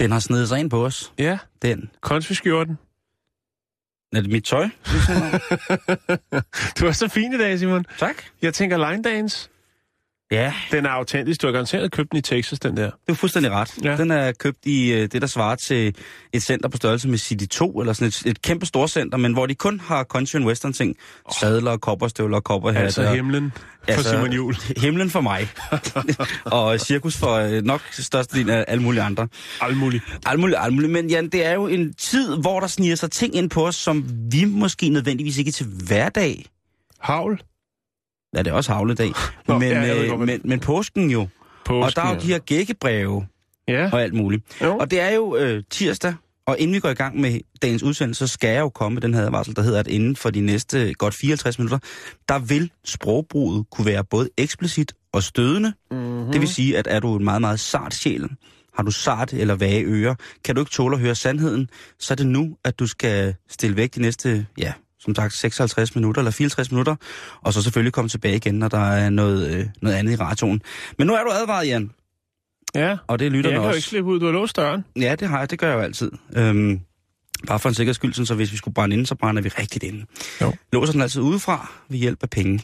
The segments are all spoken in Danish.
Den har snedet sig ind på os. ja. Den. Konfiskjorten. Er det mit tøj? Du er så fin i dag, Simon. tak. Jeg tænker line dance. Ja, Den er autentisk. Du har garanteret købt den i Texas, den der. du er fuldstændig ret. Ja. Den er købt i øh, det, der svarer til et center på størrelse med City 2, eller sådan et, et kæmpe storcenter, men hvor de kun har country and western ting. Sadler, kopperstøvler, kopperhatte. Altså himlen for Altså, Simon Jul. Himlen for mig. og cirkus for øh, nok størstedelen af alle mulige andre. Alt muligt. Alt muligt, alt muligt. Men Jan, det er jo en tid, hvor der sniger sig ting ind på os, som vi måske nødvendigvis ikke til hverdag. Havl. Ja, det er også havledag. Nå, men, ja, øh, hvad- men, men påsken jo. Påsken, og der er jo de her gækkebreve Ja. og alt muligt. Jo. Og det er jo øh, tirsdag, og inden vi går i gang med dagens udsendelse, så skal jeg jo komme med den her advarsel, der hedder, at inden for de næste godt 54 minutter, der vil sprogbruget kunne være både eksplicit og stødende. Mm-hmm. Det vil sige, at er du en meget, meget sart sjæl, har du sart eller vage ører, kan du ikke tåle at høre sandheden, så er det nu, at du skal stille væk de næste, ja, som sagt 56 minutter eller 54 minutter, og så selvfølgelig komme tilbage igen, når der er noget, øh, noget andet i radioen. Men nu er du advaret, Jan, Ja. og det er Jeg kan jo også. ikke slippe ud. Du har låst døren. Ja, det har jeg. Det gør jeg jo altid. Øhm, bare for en sikker skyld, sådan, så hvis vi skulle brænde inde, så brænder vi rigtigt inde. Jo. Låser den altid udefra ved hjælp af penge.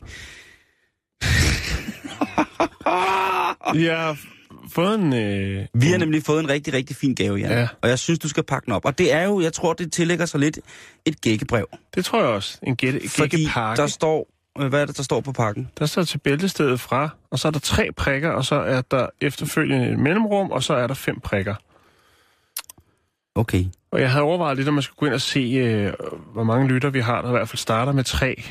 Har fået en... Øh, Vi har nemlig fået en rigtig, rigtig fin gave, Jan. Ja. Og jeg synes, du skal pakke den op. Og det er jo, jeg tror, det tillægger sig lidt et gækkebrev. Det tror jeg også. En gætte, Fordi gækkepakke. der står, øh, hvad er det, der står på pakken? Der står til bæltestedet fra, og så er der tre prikker, og så er der efterfølgende et mellemrum, og så er der fem prikker. Okay. Og jeg havde overvejet lidt, om man skulle gå ind og se, øh, hvor mange lytter vi har, der i hvert fald starter med tre.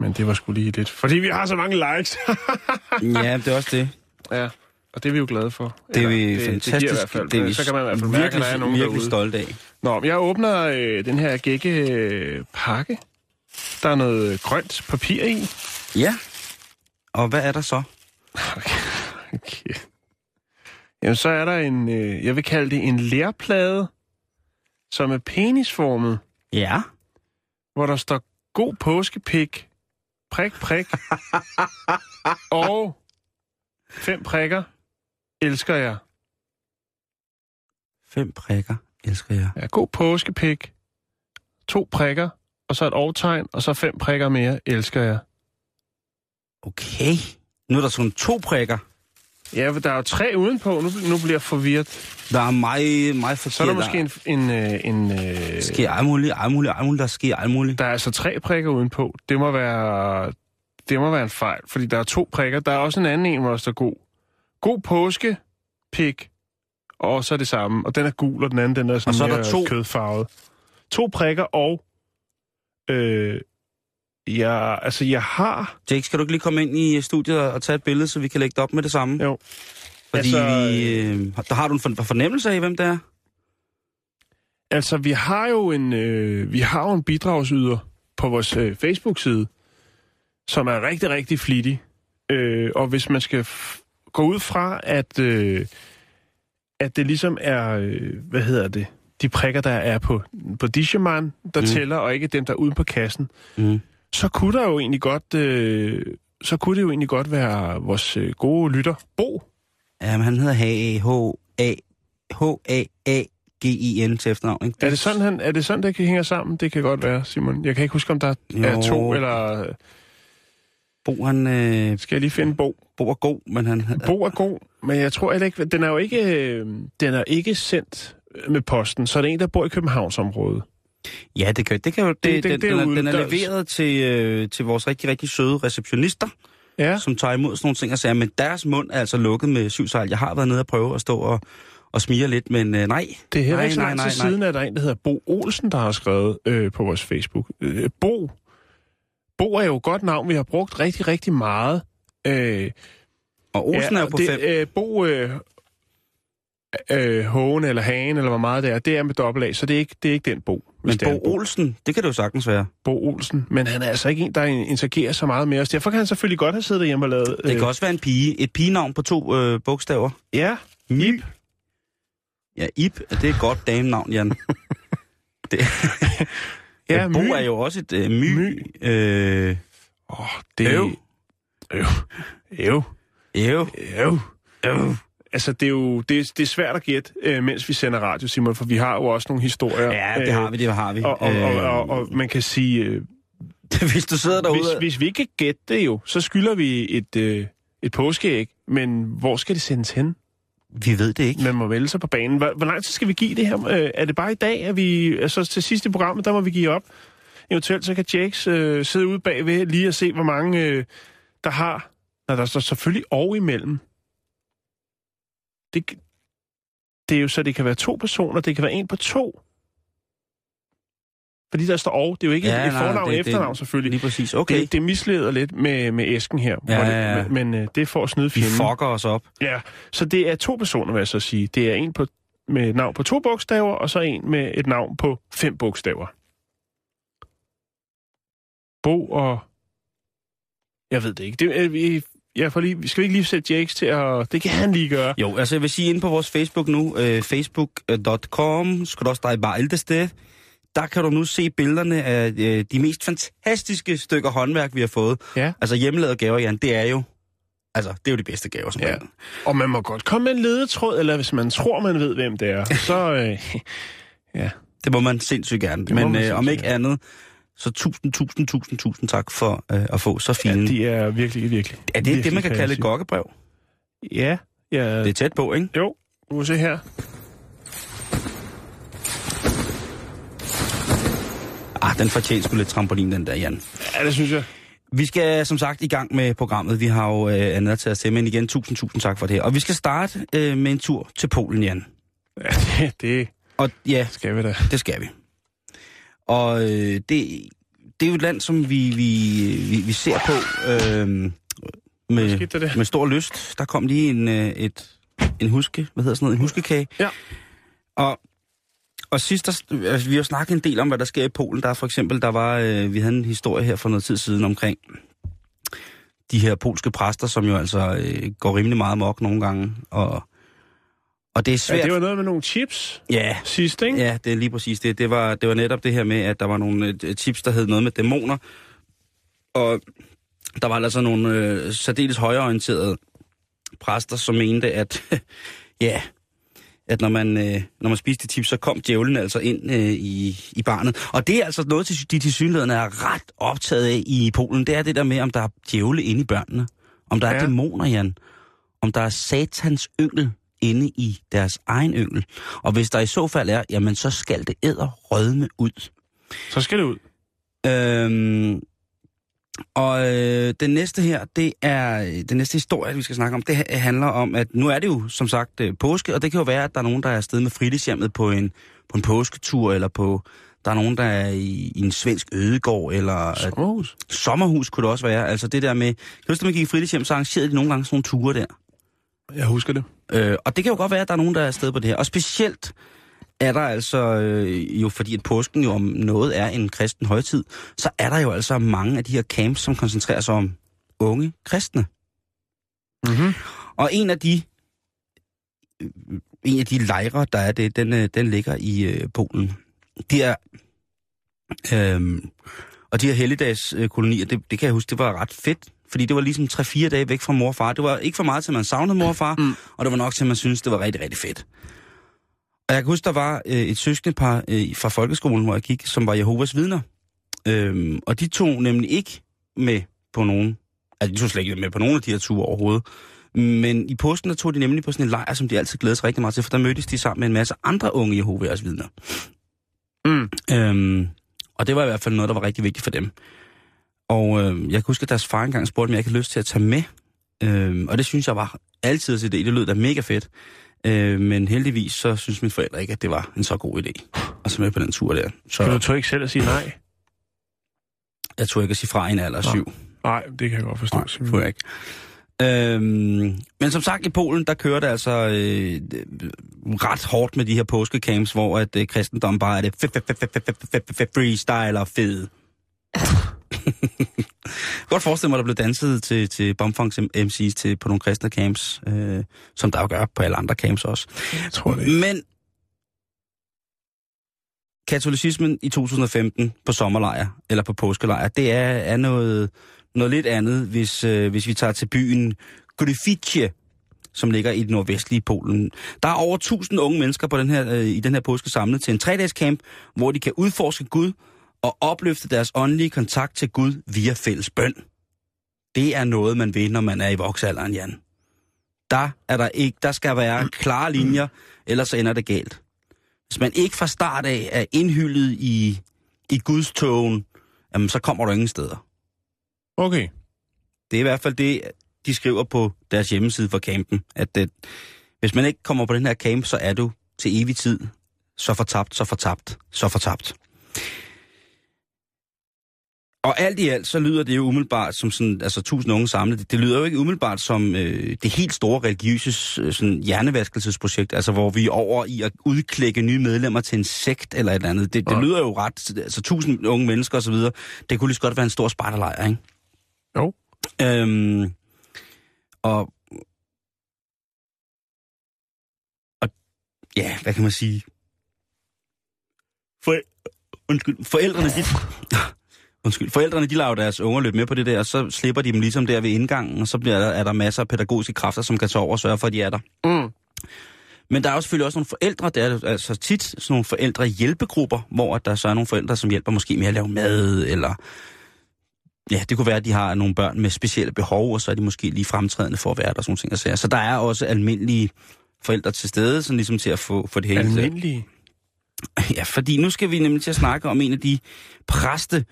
Men det var sgu lige lidt. Fordi vi har så mange likes. ja, det er også det. ja, og det er vi jo glade for. Det er vi Eller, fantastisk. Det, det giver i hvert fald. det er vi så kan man i hvert fald mærke, virkelig, at der er nogen virkelig derude. stolte af. Nå, men jeg åbner øh, den her gække øh, pakke. Der er noget grønt papir i. Ja. Og hvad er der så? Okay. Jamen, så er der en, øh, jeg vil kalde det en lærplade, som er penisformet, Ja. hvor der står god påskepik, prik, prik, og fem prikker, elsker jeg. Fem prikker, elsker jeg. Ja, god påskepik, to prikker, og så et overtegn, og så fem prikker mere, elsker jeg. Okay. Nu er der sådan to prikker. Ja, for der er jo tre udenpå, nu, nu bliver jeg forvirret. Der er meget, meget forkert. Så er der måske en... en, øh, en øh, sker alt muligt, alt muligt, alt muligt, der sker alt muligt. Der er altså tre prikker udenpå. Det må være, det må være en fejl, fordi der er to prikker. Der er også en anden en, hvor der står god. God påske, pik, og så er det samme. Og den er gul, og den anden den er sådan Og så er der to. kødfarvet. To prikker, og øh, ja, altså jeg har... Jake, skal du ikke lige komme ind i studiet og tage et billede, så vi kan lægge det op med det samme? Jo. Fordi Altså, vi, øh, der har du en for- fornemmelse af, hvem det er? Altså, vi har jo en, øh, vi har jo en bidragsyder på vores øh, Facebook-side, som er rigtig, rigtig flittig. Øh, og hvis man skal f- gå ud fra, at, øh, at det ligesom er, øh, hvad hedder det, de prikker, der er på, på Disheman, der Mm. tæller, og ikke dem, der er ude på kassen, Mm. så kunne der jo egentlig godt, øh, så kunne det jo egentlig godt være vores øh, gode lytter, Bo. Jamen, han hedder H-A-H-A H-A-A-G-I-N til efternavn, ikke? Er det sådan, han, er det sådan, det kan hænge sammen? Det kan godt være, Simon. Jeg kan ikke huske, om der er Jo. to, eller... Bo, han... Øh, Skal jeg lige finde Bo? Bo er god, men han... Bo er god, men jeg tror heller ikke... Den er jo ikke, øh, den er ikke sendt med posten, så er det en, der bor i Københavnsområdet. Ja, det kan, det kan jo... Det, det- den, det er den, er, den er leveret til, øh, til vores rigtig, rigtig søde receptionister, Ja, som tager imod sådan nogle ting og siger, men deres mund er altså lukket med syv sejl. Jeg har været nede og prøve at stå og, og smiger lidt, men øh, nej. Det er heller ikke så nej, lang nej, tid nej. siden, at der er en, der hedder Bo Olsen, der har skrevet øh, på vores Facebook. Øh, Bo. Bo er jo et godt navn, vi har brugt rigtig, rigtig meget. Øh, Og Olsen er jo på det, fem. Øh, Bo øh, øh, Hågen eller Hagen, eller hvor meget det er, det er med dobbelt A, så det er ikke, det er ikke den Bo. Men en Bo Olsen, det kan det jo sagtens være. Bo Olsen. Men han er altså ikke en, der interagerer så meget med os. Derfor kan han selvfølgelig godt have siddet derhjemme og lavet... Det kan også være en pige. Et pigenavn på to øh, bogstaver. Ja, My. Ja, Ib, det er et godt damenavn, Jan. det, ja, ja, Bo My. er jo også et øh, my. My. Øh, Åh, det Øv. Øv. Øv. Ev. Øv. Ev. Altså, det er jo det er, det er svært at gætte, øh, mens vi sender radio, Simon, for vi har jo også nogle historier. Ja, det har vi, det har vi. Og, og, og, og, og man kan sige, øh, Hvis du sidder derude... hvis, hvis vi ikke kan gætte det jo, så skylder vi et, øh, et påskeæg. Men hvor skal det sendes hen? Vi ved det ikke. Man må vælge sig på banen. Hvor, hvor lang tid skal vi give det her? Øh, er det bare i dag, at vi... Altså til sidst i programmet, der må vi give op. Eventuelt så kan Jakes øh, sidde ude bagved lige og se, hvor mange øh, der har. Når der står selvfølgelig og imellem. Det, det er jo så, det kan være to personer, det kan være en på to. Fordi der står og, det er jo ikke Ja, et fornavn og efternavn det- selvfølgelig. Lige præcis. Okay. Det, det misleder lidt med, med æsken her. Ja, det, ja, ja. Men, øh, det for at snyde vi fjenden. fucker os op. Ja, så det er to personer, vil jeg så sige. Det er en på, med et navn på to bogstaver, og så en med et navn på fem bogstaver. Bo og... Jeg ved det ikke. Det, er, vi, jeg får lige, skal vi ikke lige sætte Jakes til at... Det kan han lige gøre. Jo, altså jeg vil sige, inde på vores Facebook nu, øh, facebook.com, skal du også dig bare der kan du nu se billederne af øh, de mest fantastiske stykker håndværk, vi har fået. Ja. Altså hjemmelavede gaver, Jan, det er jo, altså det er jo de bedste gaver, som Ja. ja. Og man må godt komme med en ledetråd, eller hvis man tror, man ved, hvem det er, så... Øh, ja. Det må man sindssygt gerne. Det Men man øh, om ikke gerne. andet, så tusind, tusind, tusind, tusind tak for øh, at få så ja, fine. de er virkelig, virkelig... er det det, virkelig man kan kalde et gokkebrev? Ja, ja. Det er tæt på, ikke? Jo, du må se her. Ah, den fortjener sgu lidt trampolin, den der, Jan. Ja, det synes jeg. Vi skal som sagt i gang med programmet. Vi har jo øh, andet at tage os til, men igen, tusind, tusind tak for det her. Og vi skal starte øh, med en tur til Polen, Jan. Ja, det, det Og ja, skal vi da. det skal vi. Og øh, det, det er jo et land, som vi, vi, vi, vi ser på øh, med, med stor lyst. Der kom lige en, øh, et, en huske, hvad hedder sådan noget, en huskekage. Ja. Og, og sidst, der, altså, vi har snakket en del om, hvad der sker i Polen. Der er for eksempel, der var, øh, vi havde en historie her for noget tid siden omkring de her polske præster, som jo altså øh, går rimelig meget mok nogle gange. Og, og det er Ja, svært. det var noget med nogle chips Ja, sidst, ikke? Ja, det er lige præcis det. Det var, det var netop det her med, at der var nogle øh, chips, der hed noget med dæmoner. Og der var altså nogle øh, særdeles højreorienterede præster, som mente, at ja, at når man, øh, når man spiste de chips, så kom djævlen altså ind øh, i, i barnet. Og det er altså noget, de synligheden er ret optaget af i Polen. Det er det der med, om der er djævle inde i børnene. Om der er Ja. dæmoner, Jan. Om der er satans yngel inde i deres egen yngel. Og hvis der i så fald er, jamen så skal det æder rødme ud. Så skal det ud. Øhm, og øh, den næste her, det er den næste historie, vi skal snakke om, det ha- handler om, at nu er det jo som sagt øh, påske, og det kan jo være, at der er nogen, der er afsted med fritidshjemmet på en, på en påsketur, eller på, der er nogen, der er i, i en svensk ødegård, eller at, Sommerhus. sommerhus kunne det også være. Altså det der med, kan du huske, man gik i fritidshjem, så arrangerede de nogle gange sådan nogle ture der. Jeg husker det. Øh, og det kan jo godt være, at der er nogen, der er afsted på det her. Og specielt er der altså, øh, jo fordi at påsken jo om noget er en kristen højtid, så er der jo altså mange af de her camps, som koncentrerer sig om unge kristne. Mm-hmm. Og en af de øh, en af de lejre, der er det, den, øh, den ligger i øh, Polen. De er, øh, og de her helligdagskolonier, det, det kan jeg huske, det var ret fedt, fordi det var ligesom 3-4 dage væk fra mor og far. Det var ikke for meget til, man savnede mor og far, mm. og det var nok til, man synes det var rigtig, rigtig fedt. Og jeg kan huske, der var øh, et søskendepar øh, fra folkeskolen, hvor jeg gik, som var Jehovas vidner. Øhm, og de tog nemlig ikke med på nogen, altså de tog slet ikke med på nogen af de her ture overhovedet. Men i påsken, der tog de nemlig på sådan en lejr, som de altid glæder sig rigtig meget til, for der mødtes de sammen med en masse andre unge Jehovas vidner. Mm. Øhm, og det var i hvert fald noget, der var rigtig vigtigt for dem. Og øh, jeg kan huske, at deres far engang spurgte, om jeg ikke havde lyst til at tage med. Øh, og det synes jeg var altid idé. Det Det lød da mega fedt. Øh, men heldigvis, så synes mine forældre ikke, at det var en så god idé at tage med på den tur der. Så men du tog ikke selv at sige nej? Jeg tror ikke at sige fra en alder syv. Nej, det kan jeg godt forstå. Nej, tog jeg ikke. Øhm, men som sagt, i Polen, der kører det altså øh, ret hårdt med de her påskecamps, hvor at øh, kristendommen bare er det freestyle og fed. Godt forestille mig, at der blev danset til, til Bomfunks MC's til, på nogle kristne camps, øh, som der jo gør på alle andre camps også. Jeg tror det ikke. Men katolicismen i 2015 på sommerlejr, eller på påskelejr, det er, er noget, noget lidt andet, hvis, øh, hvis vi tager til byen Gryfice, som ligger i det nordvestlige Polen. Der er over 1000 unge mennesker på den her, øh, i den her påske samlet til en tre-dages camp, hvor de kan udforske Gud og opløfte deres åndelige kontakt til Gud via fælles bøn. Det er noget, man ved, når man er i voksalderen, Jan. Der, er der, ikke, der skal være klare linjer, ellers ender det galt. Hvis man ikke fra start af er indhyldet i, i Guds togen, jamen, så kommer du ingen steder. Okay. Det er i hvert fald det, de skriver på deres hjemmeside for campen, at det, hvis man ikke kommer på den her camp, så er du til evig tid så fortabt, så fortabt, så fortabt. Og alt i alt, så lyder det jo umiddelbart som sådan, altså tusind unge samlet, det, det lyder jo ikke umiddelbart som øh, det helt store religiøse øh, sådan, hjernevaskelsesprojekt, altså hvor vi er over i at udklække nye medlemmer til en sekt eller et eller andet. Det, det Ja. lyder jo ret, altså tusind unge mennesker osv., det kunne lige så godt være en stor spejderlejr, ikke? Jo. Øhm, og, og ja, hvad kan man sige? For, undskyld, forældrene, de, undskyld, forældrene, de laver deres unger løbe med på det der, og så slipper de dem ligesom der ved indgangen, og så bliver der, er der masser af pædagogiske kræfter, som kan tage over og sørge for, at de er der. Mm. Men der er jo selvfølgelig også nogle forældre, der er altså tit sådan nogle forældre hjælpegrupper, hvor der så er nogle forældre, som hjælper måske med at lave mad, eller ja, det kunne være, at de har nogle børn med specielle behov, og så er de måske lige fremtrædende for at være der, sådan ting. sager. Så der er også almindelige forældre til stede, sådan ligesom til at få, få det hele. Almindelige. Ja, fordi nu skal vi nemlig til at snakke om en af de præste,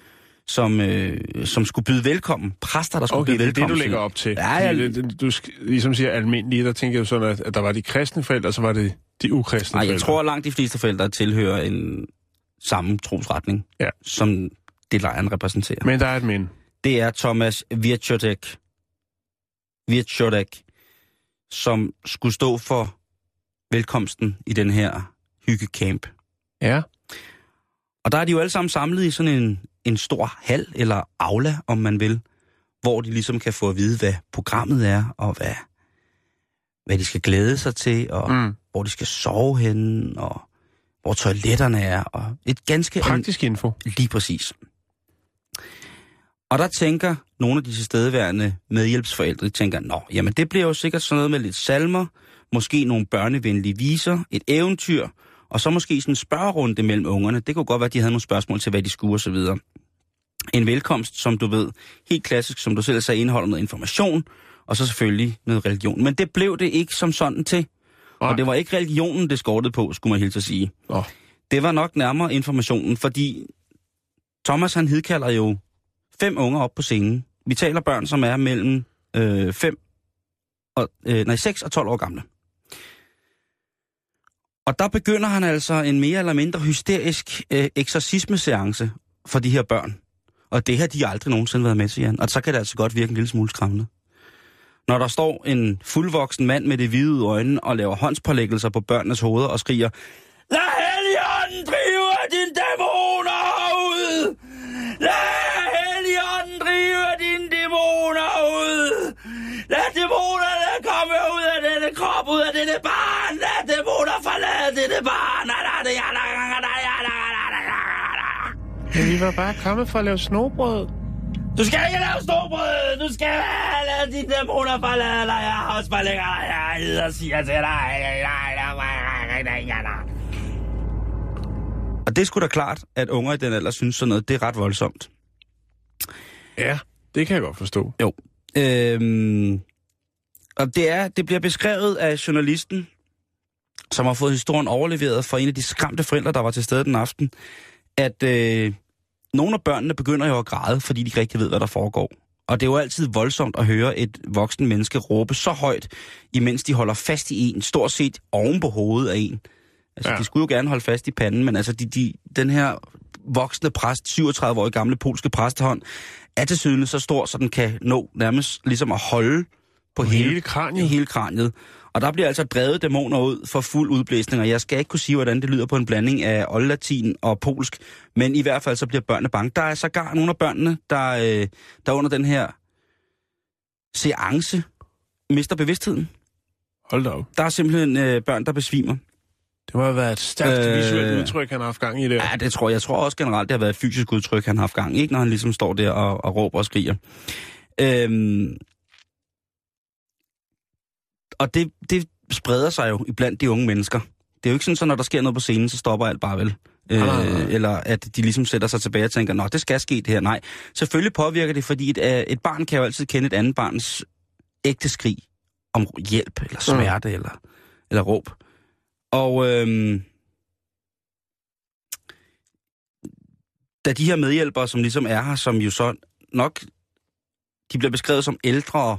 som, øh, som skulle byde velkommen. Præster, der skulle Okay, byde det er det, velkommen. du lægger op til. Ja, jeg- Det- det- Du ligesom siger almindelige, der tænker jeg jo sådan, at, at der var de kristne forældre, og så var det de ukristne Nej, forældre. jeg tror, at langt de fleste forældre tilhører en samme trosretning, Ja. som det lejren repræsenterer. Men der er et men. det er Thomas Virchotek, Virchotek, som skulle stå for velkomsten i den her hyggecamp. Ja. Og der er de jo alle sammen samlet i sådan en, en stor hal, eller aula, om man vil, hvor de ligesom kan få at vide, hvad programmet er, og hvad, hvad de skal glæde sig til, og mm. Hvor de skal sove henne, og hvor toiletterne er, og et ganske... Praktisk info. Lige præcis. Og der tænker nogle af de tilstedeværende medhjælpsforældre, de tænker, nå, jamen det bliver jo sikkert sådan noget med lidt salmer, måske nogle børnevenlige viser, et eventyr, og så måske sådan en spørgerunde mellem ungerne. Det kunne godt være, at de havde nogle spørgsmål til, hvad de skulle osv. En velkomst, som du ved, helt klassisk, som du selv sagde, indeholder noget information, og så selvfølgelig noget religion. Men det blev det ikke som sådan til. Nej. Og det var ikke religionen, det skortede på, skulle man helt at sige. Nå. Det var nok nærmere informationen, fordi Thomas han hidkalder jo fem unger op på scenen. Vi taler børn, som er mellem øh, 5 og, øh, nej, 6 og 12 år gamle. Og der begynder han altså en mere eller mindre hysterisk øh, eksorcismeseance for de her børn. Og det har de aldrig nogensinde været med til, Jan. Og så kan det altså godt virke en lille smule skræmmende. Når der står en fuldvoksen mand med det hvide øjne og laver håndspålæggelser på børnenes hoveder og skriger, Lad Helligånden drive din dag ud! Lad Helligånden drive dine dæmoner ud! Lad dæmonerne komme ud af denne krop, ud af denne barn! Lad dæmoner forlade dette barn! Men vi var bare kommet for at lave snobrød. Du skal ikke lave storbrød! Du skal lade dine dæmoner forlade dig! Jeg har også bare længere dig! Jeg siger til dig! Og det er sgu da klart, at unger i den alder synes sådan noget, det er ret voldsomt. Ja, det kan jeg godt forstå. Jo. Øhm, og det, er, det bliver beskrevet af journalisten, som har fået historien overleveret fra en af de skræmte forældre, der var til stede den aften, at øh, nogle af børnene begynder jo at græde, fordi de ikke rigtig ved, hvad der foregår. Og det er jo altid voldsomt at høre et voksen menneske råbe så højt, imens de holder fast i en, stort set oven på hovedet af en. Altså, ja. De skulle jo gerne holde fast i panden, men altså, de, de, den her voksne præst, 37-årige gamle polske præstehånd, er til syden så stor, så den kan nå nærmest ligesom at holde på hele, hele kraniet. hele kraniet. Og der bliver altså drevet dæmoner ud for fuld udblæsning, og jeg skal ikke kunne sige, hvordan det lyder på en blanding af oldlatin og polsk, men i hvert fald så bliver børnene bange. Der er sågar nogle af børnene, der, øh, der under den her seance mister bevidstheden. Hold da op. Der er simpelthen øh, børn, der besvimer. Det må have været et stærkt Øh, visuelt udtryk, han har haft gang i der. Ja, det tror jeg. Jeg tror også generelt, det har været et fysisk udtryk, han har haft gang i, ikke? når han ligesom står der og, og råber og skriger. Øhm, og det, det spreder sig jo iblandt de unge mennesker. Det er jo ikke sådan, så når der sker noget på scenen, så stopper alt bare vel. Øh, Nej, nej, nej. eller at de ligesom sætter sig tilbage og tænker, nå, det skal ske det her. Nej, selvfølgelig påvirker det, fordi et, øh, et barn kan jo altid kende et andet barns ægte skrig om hjælp, eller smerte, mm. eller, eller råb. Og øhm, da de her medhjælpere, som ligesom er her, som jo så nok, de bliver beskrevet som ældre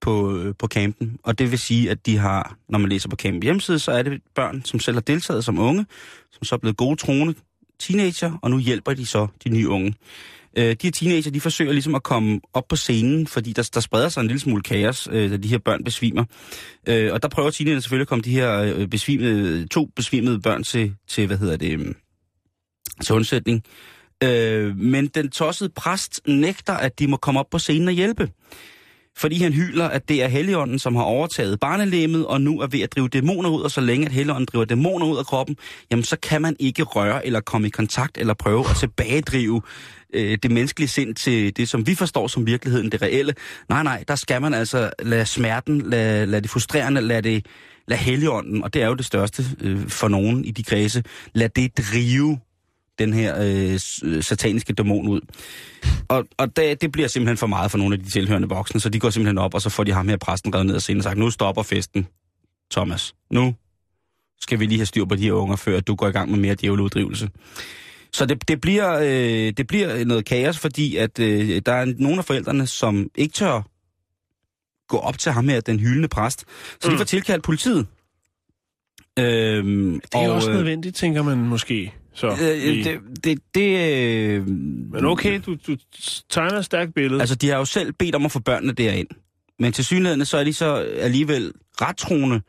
på, øh, på campen, og det vil sige, at de har, når man læser på campen hjemmeside, så er det børn, som selv har deltaget som unge, som så er blevet gode troende teenager, og nu hjælper de så de nye unge. Øh, de her teenager, de forsøger ligesom at komme op på scenen, fordi der, der spreder sig en lille smule kaos, øh, da de her børn besvimer. Øh, og der prøver teenagerne selvfølgelig at komme de her øh, besvimede, to besvimede børn til, til hvad hedder det, mm, til undsætning. Øh, men den tossede præst nægter, at de må komme op på scenen og hjælpe. Fordi han hyler, at det er Helligånden, som har overtaget barnelemmet, og nu er ved at drive dæmoner ud, og så længe at Helligånden driver dæmoner ud af kroppen, jamen så kan man ikke røre eller komme i kontakt eller prøve at tilbagedrive øh, det menneskelige sind til det, som vi forstår som virkeligheden, det reelle. Nej, nej, der skal man altså lade smerten, lade, lade det frustrerende, lade det lade Helligånden, og det er jo det største øh, for nogen i de kredse, lade det drive den her øh, øh, sataniske dæmon ud. Og, og det, det bliver simpelthen for meget for nogle af de tilhørende voksne, så de går simpelthen op, og så får de ham her præsten revet ned og scenen og sagt, nu stopper festen, Thomas. Nu skal vi lige have styr på de her unger, før du går i gang med mere djæveleuddrivelse. Så det, det, bliver, øh, det bliver noget kaos, fordi at øh, der er nogle af forældrene, som ikke tør gå op til ham her, den hyldende præst. Så mm. de får tilkaldt politiet. Øhm, Det er og, også øh, nødvendigt, tænker man måske. Så, Øh, lige. det, det, det, øh, Men okay, du, du tegner et stærkt billede. Altså, de har jo selv bedt om at få børnene derind. Men til synligheden, så er de så alligevel ret troende,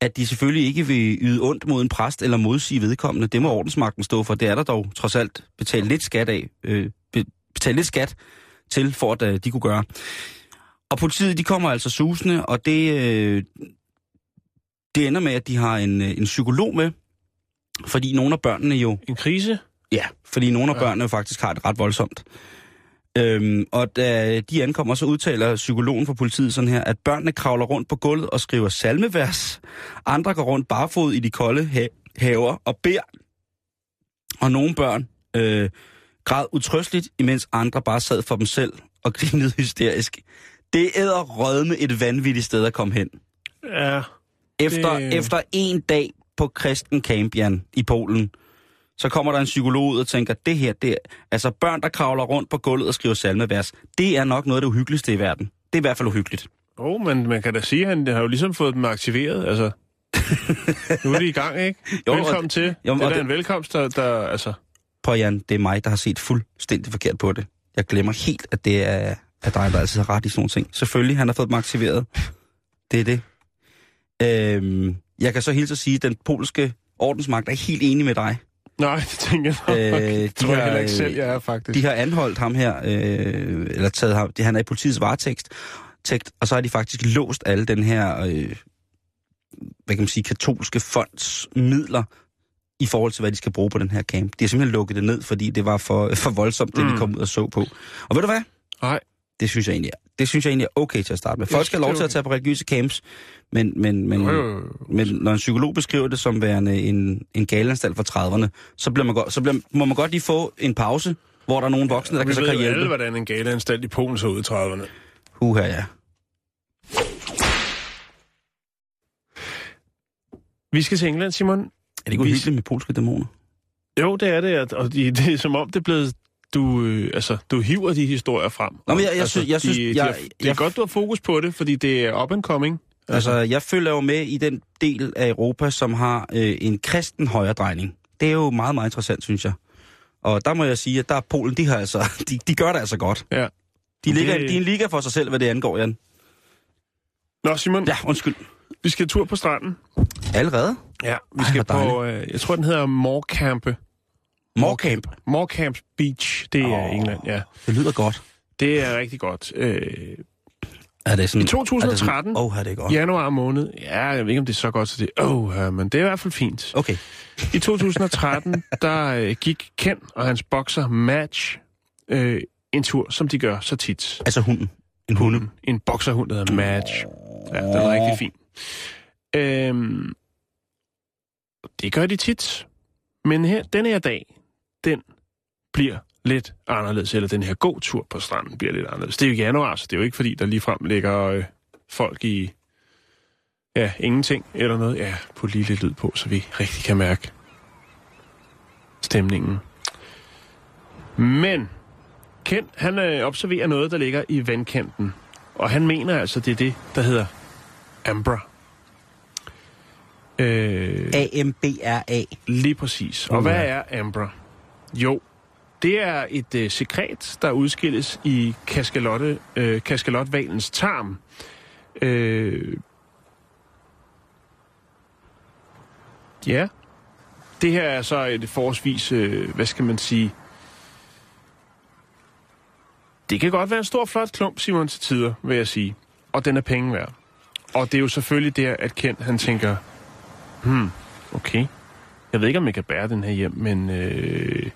at de selvfølgelig ikke vil yde ondt mod en præst eller modsige vedkommende. Det må ordensmagten stå for. Det er der dog trods alt betalt lidt skat af. Øh, be- betalt lidt skat til, for at øh, de kunne gøre. Og politiet, de kommer altså susende, og det, øh, det ender med, at de har en, øh, en psykolog med. Fordi nogle af børnene jo En krise? Ja, fordi nogle af Ja. børnene faktisk har det ret voldsomt. Øhm, og da de ankommer, så udtaler psykologen for politiet sådan her, at børnene kravler rundt på gulvet og skriver salmevers. Andre går rundt barfod i de kolde ha- haver og beder. Og nogle børn øh, græd utrøsteligt, imens andre bare sad for dem selv og grinede hysterisk. Det æder rødme et vanvittigt sted at komme hen. Ja. Efter, Det- efter en dag på Kristen Camp, Jan, i Polen, så kommer der en psykolog ud og tænker, det her, det er, altså børn, der kravler rundt på gulvet og skriver salmevers, det er nok noget af det uhyggeligste i verden. Det er i hvert fald uhyggeligt. Åh, oh, men man kan da sige, at han har jo ligesom fået dem aktiveret. Altså, nu er de i gang, ikke? Jo, Jo, og- Velkommen til. jo, det er det- en velkomst, der, der altså... På Jan, det er mig, der har set fuldstændig forkert på det. Jeg glemmer helt, at det er, er dig, der altid har ret i sådan nogle ting. Selvfølgelig, han har fået dem aktiveret. Det er det. Øhm, jeg kan så hilse at sige, at den polske ordensmagt er helt enig med dig. Nej, det tænker jeg nok. Øh, Øh, de tror jeg har, heller ikke øh, selv, jeg er faktisk. De har anholdt ham her, øh, eller taget ham, han er i politiets varetægt, tekst, og så har de faktisk låst alle den her, øh, hvad kan man sige, katolske fonds midler i forhold til, hvad de skal bruge på den her camp. De har simpelthen lukket det ned, fordi det var for, for voldsomt, det mm. vi kom ud og så på. Og ved du hvad? Nej. Det synes jeg egentlig det synes jeg egentlig er okay til at starte med. Folk skal have lov til at tage på religiøse camps, men, men, men, jo. men når en psykolog beskriver det som værende en, en galanstalt fra 30'erne, så, bliver man godt, så bliver, må man godt lige få en pause, hvor der er nogle voksne, der vi kan så ved kan hjælpe. alle, hvordan en galeanstalt i Polen så ud i 30'erne. Uha, ja. Vi skal til England, Simon. Er det ikke Vi- med polske dæmoner? Jo, det er det, og de, det er som om, det er blevet du, øh, altså, du hiver de historier frem. Nå, men jeg- jeg altså, synes- jeg synes- de, jeg- de er, det er jeg- godt, du har fokus på det, fordi det er up and coming. Altså, jeg følger jo med i den del af Europa, som har øh, en kristen højredrejning. Det er jo meget, meget interessant, synes jeg. Og der må jeg sige, at der er Polen, de, har altså, de, de gør det altså godt. Ja. De, Det- ligger, de er en liga for sig selv, hvad det angår, Jan. Nå, Simon, ja. Undskyld. vi skal tur på stranden. Allerede? Ja, vi Ej, skal på, øh, jeg tror, den hedder Morecampe. Morecamp. Morecamp Beach, det er oh. England, ja. Det lyder godt. Det er rigtig godt. Øh, Er det sådan, I 2013? Åh, oh, er det godt. januar måned, ja, jeg ved ikke, om det er så godt, så det oh, ja, men det er i hvert fald fint. Okay. I 2013, der øh, gik Ken og hans bokser Match øh, en tur, som de gør så tit. Altså hunden. En hunde. En bokserhund, der hedder Match. Ja, den er rigtig fin. Øhm, det gør de tit. Men her, den her dag, den bliver lidt anderledes, eller den her gåtur på stranden bliver lidt anderledes. Det er jo januar, så det er jo ikke fordi, der ligefrem ligger øh, folk i, ja, ingenting eller noget. Ja, på lige lidt lyd på, så vi rigtig kan mærke stemningen. Men Ken, han øh, observerer noget, der ligger i vandkanten. Og han mener altså, det er det, der hedder Ambra. Øh, A-M-B-R-A. lige præcis. Og hvad er Ambra? Jo, det er et øh, sekret, der udskilles i kaskalotte, øh, kaskalotvalens tarm. Øh, ja, det her er så et forholdsvis, øh, hvad skal man sige, det kan godt være en stor, flot klump, Simon, til tider, vil jeg sige. Og den er penge værd. Og det er jo selvfølgelig der, at Kent, han tænker, hmm, okay, jeg ved ikke, om jeg kan bære den her hjem, men øh,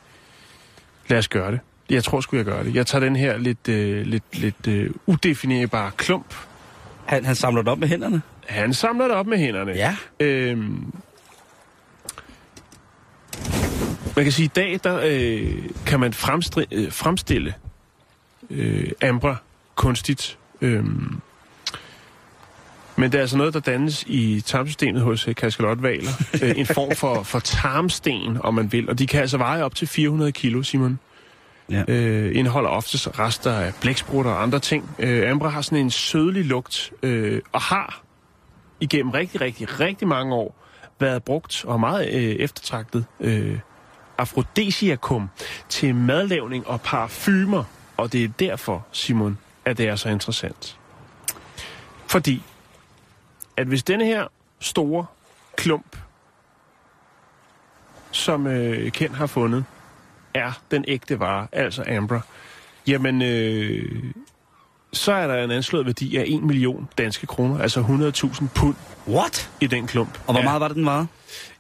lad os gøre det. Jeg tror sgu, jeg gør det. Jeg tager den her lidt, øh, lidt, lidt øh, udefinerbare klump. Han, han samler det op med hænderne. Han samler det op med hænderne. Ja. Øhm, man kan sige, at i dag der, øh, kan man fremstri- øh, fremstille øh, ambra kunstigt. Øhm, men det er altså noget, der dannes i tarmsystemet hos øh, kaskalotvaler. øh, en form for, for tarmsten, om man vil. Og de kan altså veje op til 400 kilo, Simon. Ja. Øh, indeholder oftest rester af blæksprutter og andre ting. Øh, ambra har sådan en sødlig lugt, øh, og har igennem rigtig, rigtig, rigtig mange år været brugt og meget øh, eftertragtet øh, afrodisiakum til madlavning og parfumer. Og det er derfor, Simon, at det er så interessant. Fordi, at hvis denne her store klump, som øh, Ken har fundet, er den ægte vare, altså Ambra, jamen, øh, så er der en anslået værdi af 1 million danske kroner, altså 100.000 pund What? i den klump. Og hvor Ja. meget var det, den var?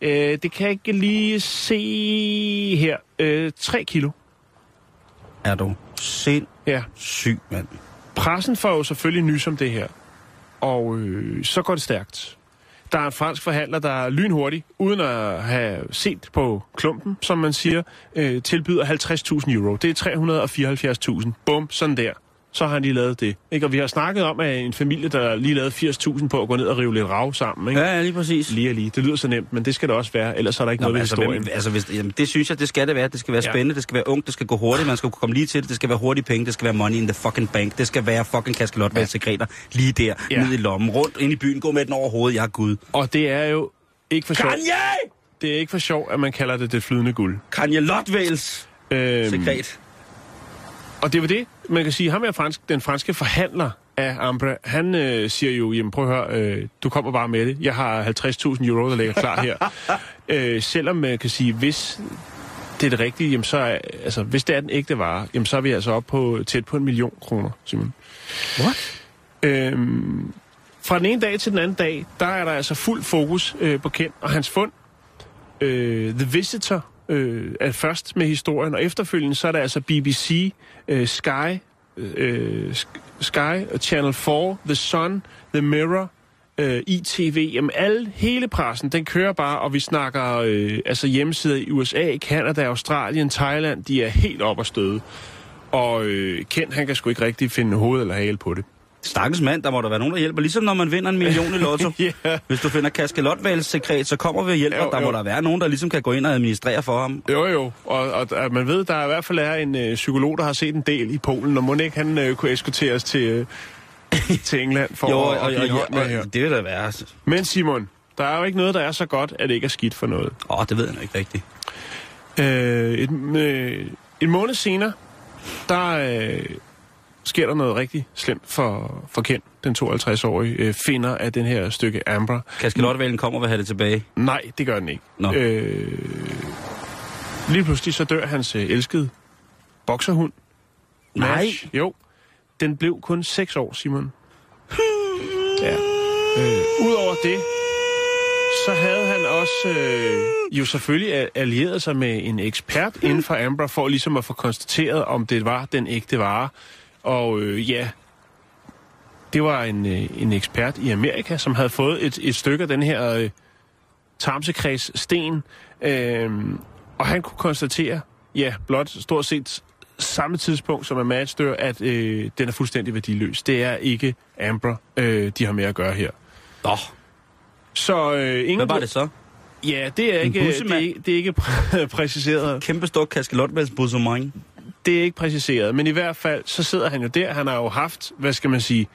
Øh, det kan jeg ikke lige se her. Øh, 3 kilo. Er du sindssyg, Ja. mand. Pressen får jo selvfølgelig nys om det her. Og øh, så går det stærkt. Der er en fransk forhandler, der lynhurtigt, uden at have set på klumpen, som man siger, øh, tilbyder 50.000 euro. Det er 374.000. Bum, sådan der. Så har han lige lavet det. Ikke? Og vi har snakket om, at en familie, der lige lavede 80.000 på at gå ned og rive lidt rav sammen. Ikke? Ja, ja, lige præcis. Lige og lige. Det lyder så nemt, men det skal det også være, ellers er der ikke Nå, noget ved altså, historien. hvem, altså hvis, jamen, det synes jeg, det skal det være. Det skal være Ja. spændende, det skal være ungt, det skal gå hurtigt, man skal kunne komme lige til det, det skal være hurtige penge, det skal være money in the fucking bank, det skal være fucking kaskelotvalgsekreter lige der, Ja. ned i lommen, rundt ind i byen, gå med den over hovedet, jeg er Gud. Og det er jo ikke for sjov. Kanye! Det er ikke for sjov, at man kalder det det flydende guld. Kanye Lotvales Øhm, sekret. og det var det, man kan sige. Ham er fransk, den franske forhandler af Ambra. Han øh, siger jo, jamen prøv at høre, øh, du kommer bare med det. Jeg har 50.000 euro, der ligger klar her. øh, selvom man kan sige, hvis det er det rigtige, jamen så er, altså, hvis det er den ægte vare, jamen så er vi altså oppe på tæt på en million kroner, Simon. What? Øhm, fra den ene dag til den anden dag, der er der altså fuld fokus øh, på Ken og hans fund. Øh, The Visitor øh, at først med historien, og efterfølgende så er der altså BBC, øh, Sky, øh, øh Sky, Channel 4, The Sun, The Mirror, øh, ITV, jamen alle, hele pressen, den kører bare, og vi snakker øh, altså hjemmesider i USA, Canada, Australien, Thailand, de er helt op at støde. Og øh, Kent, han kan sgu ikke rigtig finde hoved eller hale på det. Stakkels mand, der må der være nogen, der hjælper. Ligesom når man vinder en million i lotto. ja. Hvis du finder kaskelotvalgsekret, så kommer vi og hjælper. Jo, der må jo. der være nogen, der ligesom kan gå ind og administrere for ham. Jo, jo. Og, og, og man ved, der er i hvert fald er en øh, psykolog, der har set en del i Polen, og må ikke han øh, kunne eskorteres til, øh, til England for Jo, at, og, at give og, med og, her. og det vil da være... Åh, Men Simon, der er jo ikke noget, der er så godt, at det ikke er skidt for noget. oh, det ved jeg nok ikke rigtigt. Øh, et, øh, en måned senere, der øh, sker der noget rigtig slemt for, for Ken, den 52-årige øh, finder af den her stykke Amber. Kaskelotvalen kommer og have det tilbage. Nej, det gør den ikke. Nå. Øh, lige pludselig så dør hans øh, elskede bokserhund. Nej. Nash. Jo. Den blev kun 6 år, Simon. Ja. Øh, Udover det, så havde han også øh, jo selvfølgelig allieret sig med en ekspert inden for Amber, for ligesom at få konstateret, om det var den ægte vare. Og øh, ja, det var en, øh, en ekspert i Amerika, som havde fået et, et stykke af den her øh, tarmsekreds sten. Øh, og han kunne konstatere, ja, blot stort set samme tidspunkt som Match dør, at øh, den er fuldstændig værdiløs. Det er ikke Amber, øh, de har med at gøre her. Nå, Så øh, ingen hvad var det så? Ja, det er En ikke, det er, ikke- det er ikke præ- præciseret. Kæmpe stor kaskelotvalsbussomang. Det er ikke præciseret, men i hvert fald, så sidder han jo der. Han har jo haft, hvad skal man sige,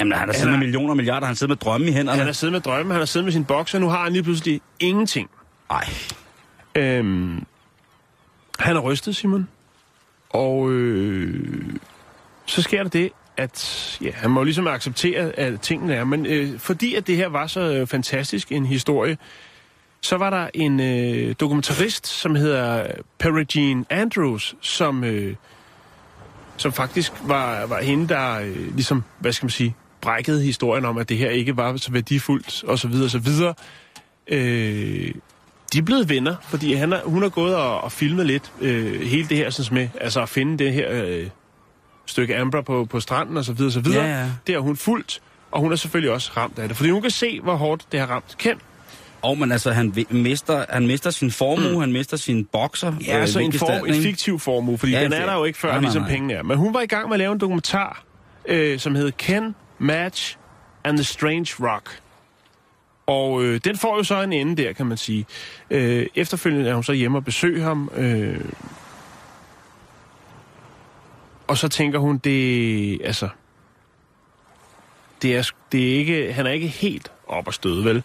Jamen, han har siddet med millioner og milliarder. Han sidder med drømme i hænderne. han har siddet med drømme, han har siddet med sin bokser, nu har han lige pludselig ingenting. Ej, Øhm, han er rystet, Simon. Og øh, så sker der det, at ja, han må ligesom acceptere, at tingene er. Men øh, fordi at det her var så øh, fantastisk en historie, så var der en øh, dokumentarist, som hedder Perigene Andrews, som, øh, som faktisk var, var hende, der øh, ligesom, hvad skal man sige, brækkede historien om, at det her ikke var så værdifuldt, og så videre, og så videre. Øh, de er blevet venner, fordi han er, hun har gået og, og filmet lidt øh, hele det her sådan med, altså at finde det her øh, stykke Amber på, på stranden og så videre, så videre. Ja, ja. Det har hun fulgt, og hun er selvfølgelig også ramt af det, fordi hun kan se, hvor hårdt det har ramt Ken. Og men altså, han mister, han mister sin formue, mm. han mister sin bokser. Ja, altså en, form, en fiktiv formue, fordi Ja, ja, en den er der jo ikke før, Nej, nej, nej, ligesom pengene er. Men hun var i gang med at lave en dokumentar, øh, som hed Ken, Match and the Strange Rock. Og øh, den får jo så en ende der, kan man sige. Øh, efterfølgende er hun så hjemme og besøger ham. Øh, og så tænker hun, det altså... Det er, det er ikke, han er ikke helt op at støde, vel?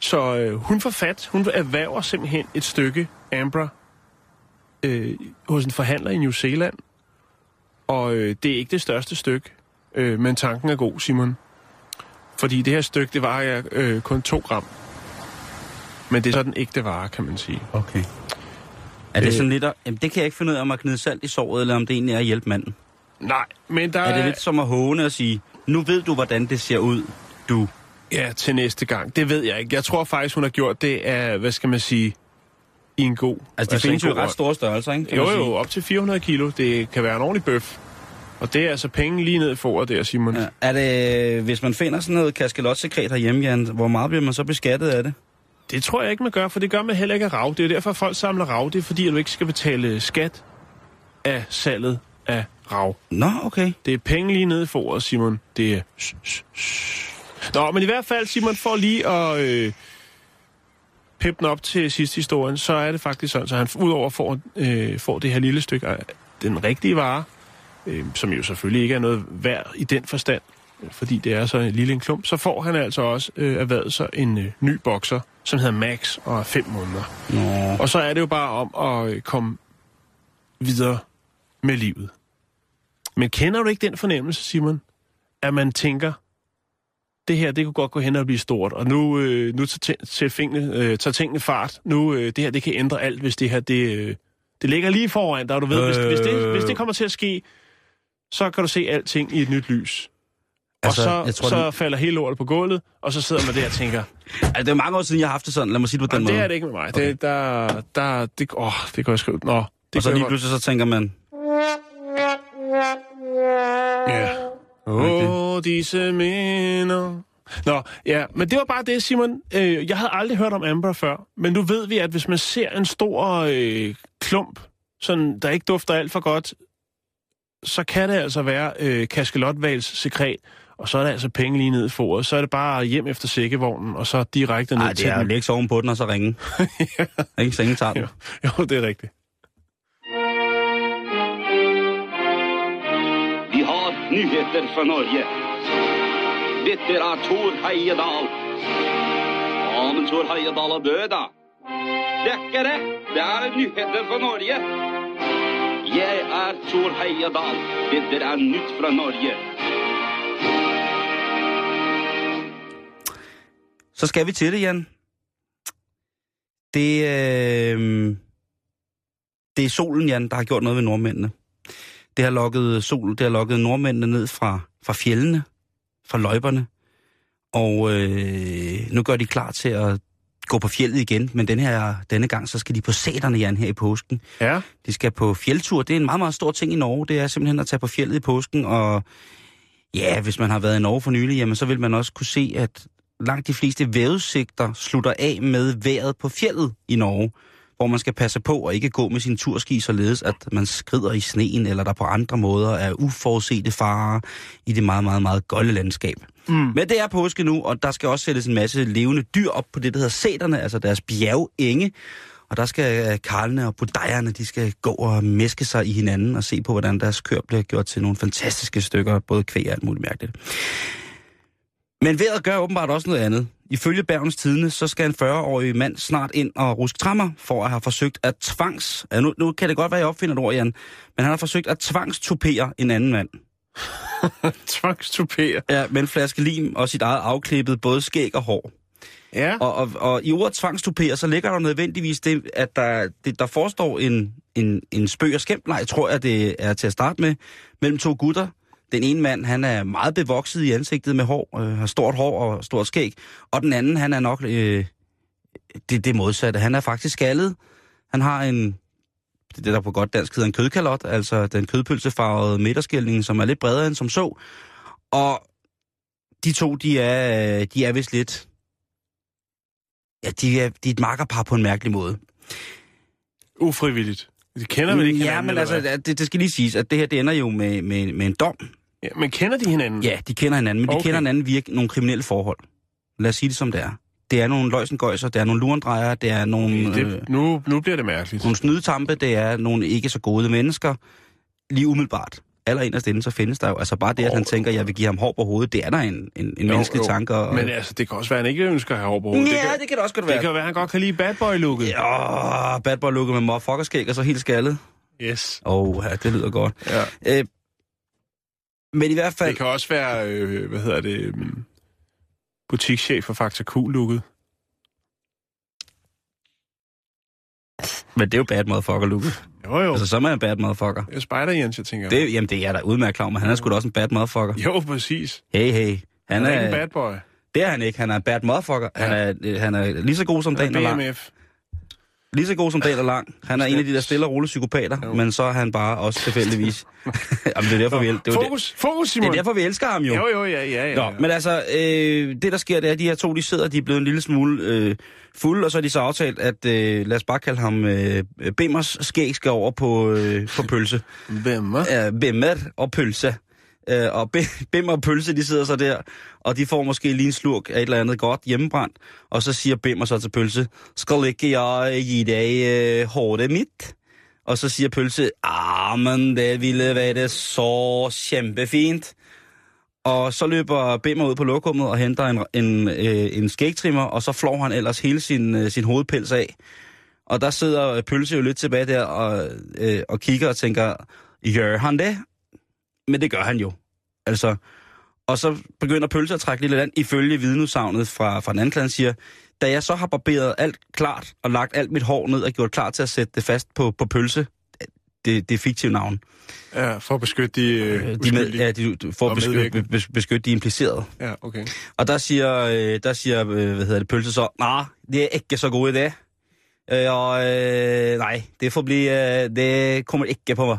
Så øh, hun får fat, hun erhverver simpelthen et stykke Ambra øh, hos en forhandler i New Zealand. Og øh, det er ikke det største stykke, øh, men tanken er god, Simon. Fordi det her stykke, det vejer øh, kun 2 gram. Men det er så den ægte vare, kan man sige. Okay. Er det Øh. sådan lidt... At, jamen, det kan jeg ikke finde ud af, om at gnide salt i såret, eller om det egentlig er at hjælpe manden. Nej, men der Er det lidt som at håne og sige, nu ved du, hvordan det ser ud, du... Ja, til næste gang. Det ved jeg ikke. Jeg tror faktisk, hun har gjort det af, hvad skal man sige, i en god... Altså, det findes en jo ret store størrelser, ikke? kan Jo, jo, op til 400 kilo. Det kan være en ordentlig bøf. Og det er altså penge lige ned i foret der, Simon. Ja. Er det, hvis man finder sådan noget kaskelotsekret herhjemme, Jan, hvor meget bliver man så beskattet af det? Det tror jeg ikke, man gør, for det gør man heller ikke af rav. Det er derfor, folk samler rav. Det er fordi, at du ikke skal betale skat af salget af rav. Nå, okay. Det er penge lige nede i foret, Simon. Det er... Nå, men i hvert fald, Simon, for lige at øh, peppe den op til sidste historien, så er det faktisk sådan, så han udover får, øh, får det her lille stykke af den rigtige vare, øh, som jo selvfølgelig ikke er noget værd i den forstand, fordi det er så en lille en klump, så får han altså også øh, erhvervet sig en øh, ny bokser, som hedder Max og er fem måneder. Nå. Og så er det jo bare om at øh, komme videre med livet. Men kender du ikke den fornemmelse, Simon? At man tænker, det her, det kunne godt gå hen og blive stort, og nu, øh, nu tager, tager, tingene, øh, tager tingene fart. Nu, øh, det her, det kan ændre alt, hvis det her, det, øh, det ligger lige foran dig, og du ved, øh... hvis, hvis, det, hvis det kommer til at ske, så kan du se alting i et nyt lys. Altså, og så, jeg tror, så det- falder hele lortet på gulvet, og så sidder man der og tænker, Altså, det er mange år siden, jeg har haft det sådan. Lad mig sige det på den "Jamen, måde. det er det ikke med mig. Okay. Det, der, der, det, åh, det kan jeg skrive. Nå, det og så lige pludselig så tænker man, Ja. Åh, oh, disse minder. Nå, ja, men det var bare det, Simon. Øh, jeg havde aldrig hørt om Amber før, men nu ved vi, at hvis man ser en stor øh, klump, sådan, der ikke dufter alt for godt, så kan det altså være øh, kaskelotvals sekret, og så er der altså penge lige ned i foret. Så er det bare hjem efter sækkevognen, og så direkte ned Nej, til det er den. lægge oven på den og så ringe. Ikke, så ingen tager den. Jo, jo, det er rigtigt. Vi har nyheter fra Norge. Dette er Thor Heiedal. Ja, men Thor Heiedal er død, da. Det er ikke det. Det er nyheter for Norge. Jeg er Thor Heiedal. Dette er nytt fra Norge. Så skal vi til det, Jan. Det, øh, det er solen, Jan, der har gjort noget ved nordmændene. Det har lukket sol, det har lukket nordmændene ned fra, fra fjellene, fra løjberne. Og øh, nu gør de klar til at gå på fjellet igen, men denne, her, denne gang så skal de på sæterne, Jan, her i påsken. Ja, De skal på fjeldtur. Det er en meget, meget stor ting i Norge. Det er simpelthen at tage på fjellet i påsken. Og ja, hvis man har været i Norge for nylig, jamen, så vil man også kunne se, at langt de fleste vejrudsigter slutter af med vejret på fjellet i Norge. Hvor man skal passe på at ikke gå med sin turski således, at man skrider i sneen, eller der på andre måder er uforudsete farer i det meget, meget, meget golde landskab. Mm. Men det er påske nu, og der skal også sættes en masse levende dyr op på det, der hedder sæterne, altså deres bjergenge. Og der skal øh, karlene og budejerne, de skal gå og meske sig i hinanden og se på, hvordan deres kør bliver gjort til nogle fantastiske stykker, både kvæg og alt muligt mærkeligt. Men vejret gør åbenbart også noget andet. Ifølge Bergens Tidene, så skal en 40-årig mand snart ind og ruske trammer for at have forsøgt at tvangs... Ja, nu, nu kan det godt være, jeg opfinder et ord, Jan. Men han har forsøgt at tvangstupere en anden mand. tvangstupere. Ja, med en flaske lim og sit eget afklippet både skæg og hår. Ja, Og, og, og i ordet tvangstupere, så ligger der nødvendigvis det, at der, det, der forestår en, en, en spøg og skæmtleg, tror jeg, det er til at starte med, mellem to gutter. Den ene mand, han er meget bevokset i ansigtet med hår, øh, har stort hår og stort skæg. Og den anden, han er nok øh, det, det modsatte. Han er faktisk skaldet. Han har en, det der på godt dansk hedder en kødkalot, altså den kødpølsefarvede midterskilning, som er lidt bredere end som så. Og de to, de er, de er vist lidt Ja, de er, de er et makkerpar på en mærkelig måde. ufrivilligt. De kender vel ikke ja, men altså, det, det skal lige siges, at det her det ender jo med, med, med en dom. Ja, men kender de hinanden? Ja, de kender hinanden, men de Okay. kender hinanden via nogle kriminelle forhold. Lad os sige det som det er. Det er nogle løjsengøjser, det er nogle lurendrejere, det er nogle, øh, Det, nu, nu bliver det mærkeligt. nogle snydetampe, det er nogle ikke så gode mennesker. Lige umiddelbart. Allerinderst inde, så findes der jo. Altså bare det, at han tænker, at jeg vil give ham hår på hovedet, det er der en, en, en Jo, menneskelig jo. tanke. Og, Men altså, det kan også være, at han ikke ønsker at have hår på hovedet. ja, det, kan, det kan det også godt det være. kan jo være, at han godt kan lide bad boy-looket. Ja, bad boy looket med motherfuckerskæg og så helt skaldet. Yes. Åh, oh, ja, det lyder godt. Ja. Øh, men i hvert fald... Det kan også være, øh, hvad hedder det, øhm, butikschef for Fakta Q-looket. Men det er jo bad motherfucker looket. Jo, jo. Altså, så er man en bad motherfucker. Det er Spider Jens, jeg tænker. Det, jamen, det er jeg da udmærket klar men han er sgu da også en bad motherfucker. Jo, præcis. Hey, hey. Han Han er er, ikke en bad boy. Det er han ikke. Han er en bad motherfucker. Ja. Han, er, han er lige så god som dagen er Han er lang. BMF. Lige så god som dagen er lang. Han er en af de der stille og rolige psykopater, Jo. men så er han bare også tilfældigvis. Jamen, det er derfor, vi, el- det er jo det, Fokus, fokus, det Simon. er derfor, vi elsker ham jo. Jo, jo, ja, ja, ja. Nå, men altså, øh, det der sker, det er, at de her to, de sidder, de er blevet en lille smule øh, fulde, og så har de så aftalt, at øh, lad os bare kalde ham øh, Bimmers skæg skal over på, øh, på pølse. Hvem er? øh, Bimmer og pølse. Øh, og Bim Bimmer og pølse, de sidder så der, og de får måske lige en slurk af et eller andet godt hjemmebrændt. Og så siger Bimmer så til pølse, skal ikke jeg give dig øh, håret mit? Og så siger pølse, ah, men det ville være så kæmpefint. Og så løber Bimmer ud på lokummet og henter en, en, øh, en skægtrimmer, og så flår han ellers hele sin, øh, sin hovedpels af. Og der sidder Pølse jo lidt tilbage der og, øh, og kigger og tænker, gør han det? Men det gør han jo. Altså, og så begynder Pølse at trække lidt land, ifølge vidneudsagnet fra, fra den anden klan, siger, da jeg så har barberet alt klart og lagt alt mit hår ned og gjort klar til at sætte det fast på, på Pølse, det, det fiktivt navn. Ja, for at beskytte de, øh, De med, ja, de, for at beskytte, bes- beskytte de implicerede. Ja, okay. Og der siger, øh, der siger øh, hvad hedder det, Pølse så, nej, det er ikke så god idé. Øh, og, øh, nej, det får blive, øh, det kommer ikke på mig.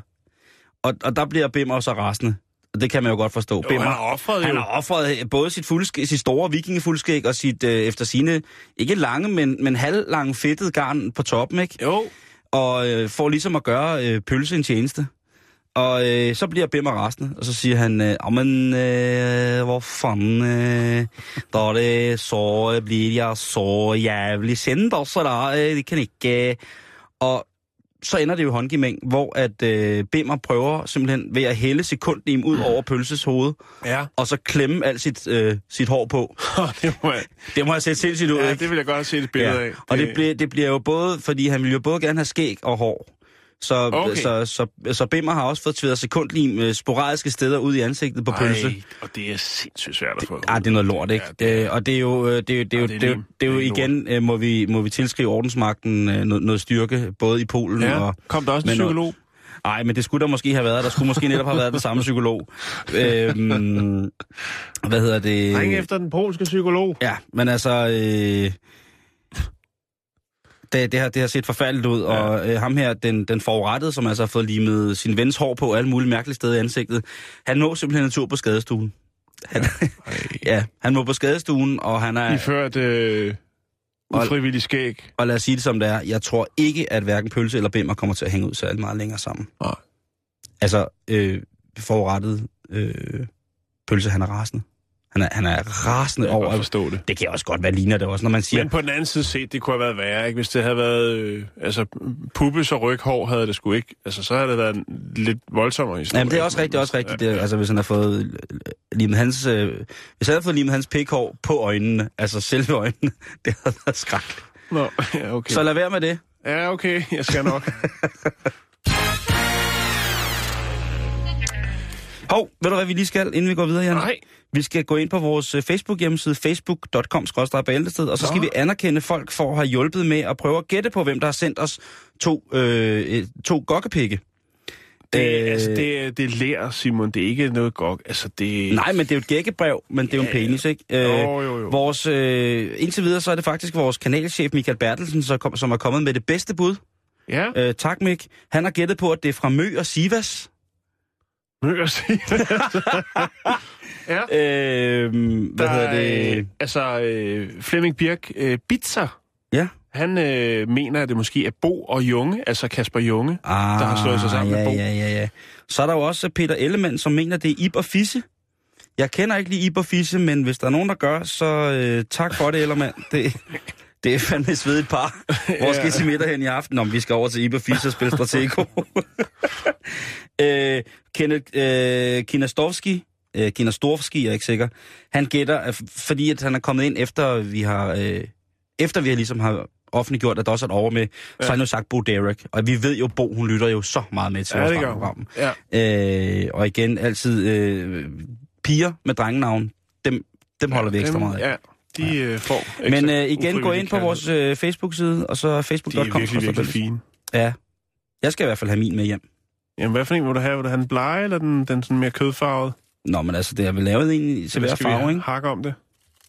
Og, og der bliver Bimmer så rasende. Det kan man jo godt forstå. Jo, han har offret han har offret både sit, fuldskæg, sit store vikingefuldskæg og sit, øh, efter sine, ikke lange, men, men halvlange fedtet garn på toppen, ikke? Jo, Og øh, får ligesom at gøre øh, pølse en tjeneste. Og øh, så bliver Bimmer rasende, og så siger han, øh, men øh, hvor fanden, øh, da det så bliver jeg så jævlig sendt også, der, øh, det kan ikke... Øh. Og så ender det jo i håndgivning, hvor at øh, Bimmer prøver simpelthen ved at hælde sekundlim ud over pølses hoved, Ja. og så klemme alt sit, øh, sit hår på. det må jeg, Det må have set sindssygt ud, ja, ikke? det vil jeg godt se et billede af. Og det, bliver, det bliver jo både, fordi han vil jo både gerne have skæg og hår. Så, Okay. så, så, så Bimmer har også fået tværet sekundlim øh, sporadiske steder ud i ansigtet på pølse. Ej, og det er sindssygt svært at få. Ah, det er noget lort, ikke? Ja, det Øh, og det er jo, øh, det er jo, det er det er det er jo, det er jo Det igen, øh, må vi, må vi tilskrive ordensmagten noget, noget styrke, både i Polen Ja, og... kom der også en psykolog? Nej, men det skulle der måske have været. Der skulle måske netop have været den samme psykolog. Øhm, hvad hedder det? Ring efter den polske psykolog. Ja, men altså... Øh, det, det, har, det har set forfærdeligt ud, ja. og øh, ham her, den, den forurettede, som altså har fået limet sin vens hår på alle mulige mærkelige steder i ansigtet, han må simpelthen en tur på skadestuen. Han, ja, han må på skadestuen, og han er... Iført øh, ufrivillig skæg. Og lad os sige det som det er, jeg tror ikke, at hverken pølse eller bimmer kommer til at hænge ud særlig meget længere sammen. Nej. Altså, øh, forurettet øh, pølse, han er rasende. Han er, han er rasende Jeg over... godt forstå det. Det kan også godt være ligner det også, når man siger... Men på den anden side set, det kunne have været værre, ikke? Hvis det havde været, øh, altså, puppes og ryghår havde det sgu ikke. Altså, så havde det været en lidt voldsommere historie. Jamen, det er også rigtigt, også rigtigt. Det, altså, hvis han har fået øh, limet hans... Øh, hvis han havde fået limet hans pikhår på øjnene, altså selve øjnene, det havde været skrækkeligt. Nå, ja, okay. Så lad være med det. Ja, okay, jeg skal nok. Hov, ved du hvad vi lige skal, inden vi går videre, Jan? Nej. Vi skal gå ind på vores øh, Facebook-hjemmeside, facebook.com bæltested, og så skal Nå. vi anerkende folk for at have hjulpet med at prøve at gætte på, hvem der har sendt os to, øh, to gokkepikke. Det, Øh, altså, det, det lærer, Simon. Det er ikke noget godt. Altså, det... Nej, men det er jo et gækkebrev, men det er jo en penis, ikke? Øh, Jo, jo, jo. Vores, øh, indtil videre, så er det faktisk vores kanalchef Michael Bertelsen, som, kom, som er kommet med det bedste bud. Ja, Øh, tak, Mik. Han har gættet på, at det er fra Mø og Sivas. Møg at sige. ja. Øh, hvad Der hedder er, det? øh, Altså, øh, Flemming Birk, øh, Bitzer, Ja. han øh, mener, at det måske er Bo og Junge, altså Kasper Junge, Ah, der har slået sig sammen ja, med Bo. Ja, ja, ja. Så er der jo også Peter Ellemann, som mener, det er Ib og Fisse. Jeg kender ikke lige Ib og Fisse, men hvis der er nogen, der gør, så øh, tak for det, Ellemann. Det, det er fandme et svedigt par. Hvor skal I til middag hen i aften? Om vi skal over til Ib og Fisse og spille Stratego. øh, Kenneth øh, Kinastovski, øh, Kinastovski, jeg er ikke sikker, han gætter, fordi at han er kommet ind efter vi har, øh, efter vi har ligesom har offentliggjort, at der også er et over med, ja. så har han jo sagt Bo Derek. Og vi ved jo, Bo, hun lytter jo så meget med til Ja, vores program. Ja. Øh, og igen, altid øh, piger med drengenavn, dem, dem holder vi ekstra Dem- meget af. Ja, de øh, får Men øh, igen, gå ind på vores øh, Facebook-side, og så De er facebook.com. virkelig, virkelig fine. Ja. Jeg skal i hvert fald have min med hjem. Jamen, hvad for en vil du have? Vil du have den blege, eller den, den sådan mere kødfarvede? Nå, men altså, det er vel lavet en til hver vi farve, ikke? hakke om det?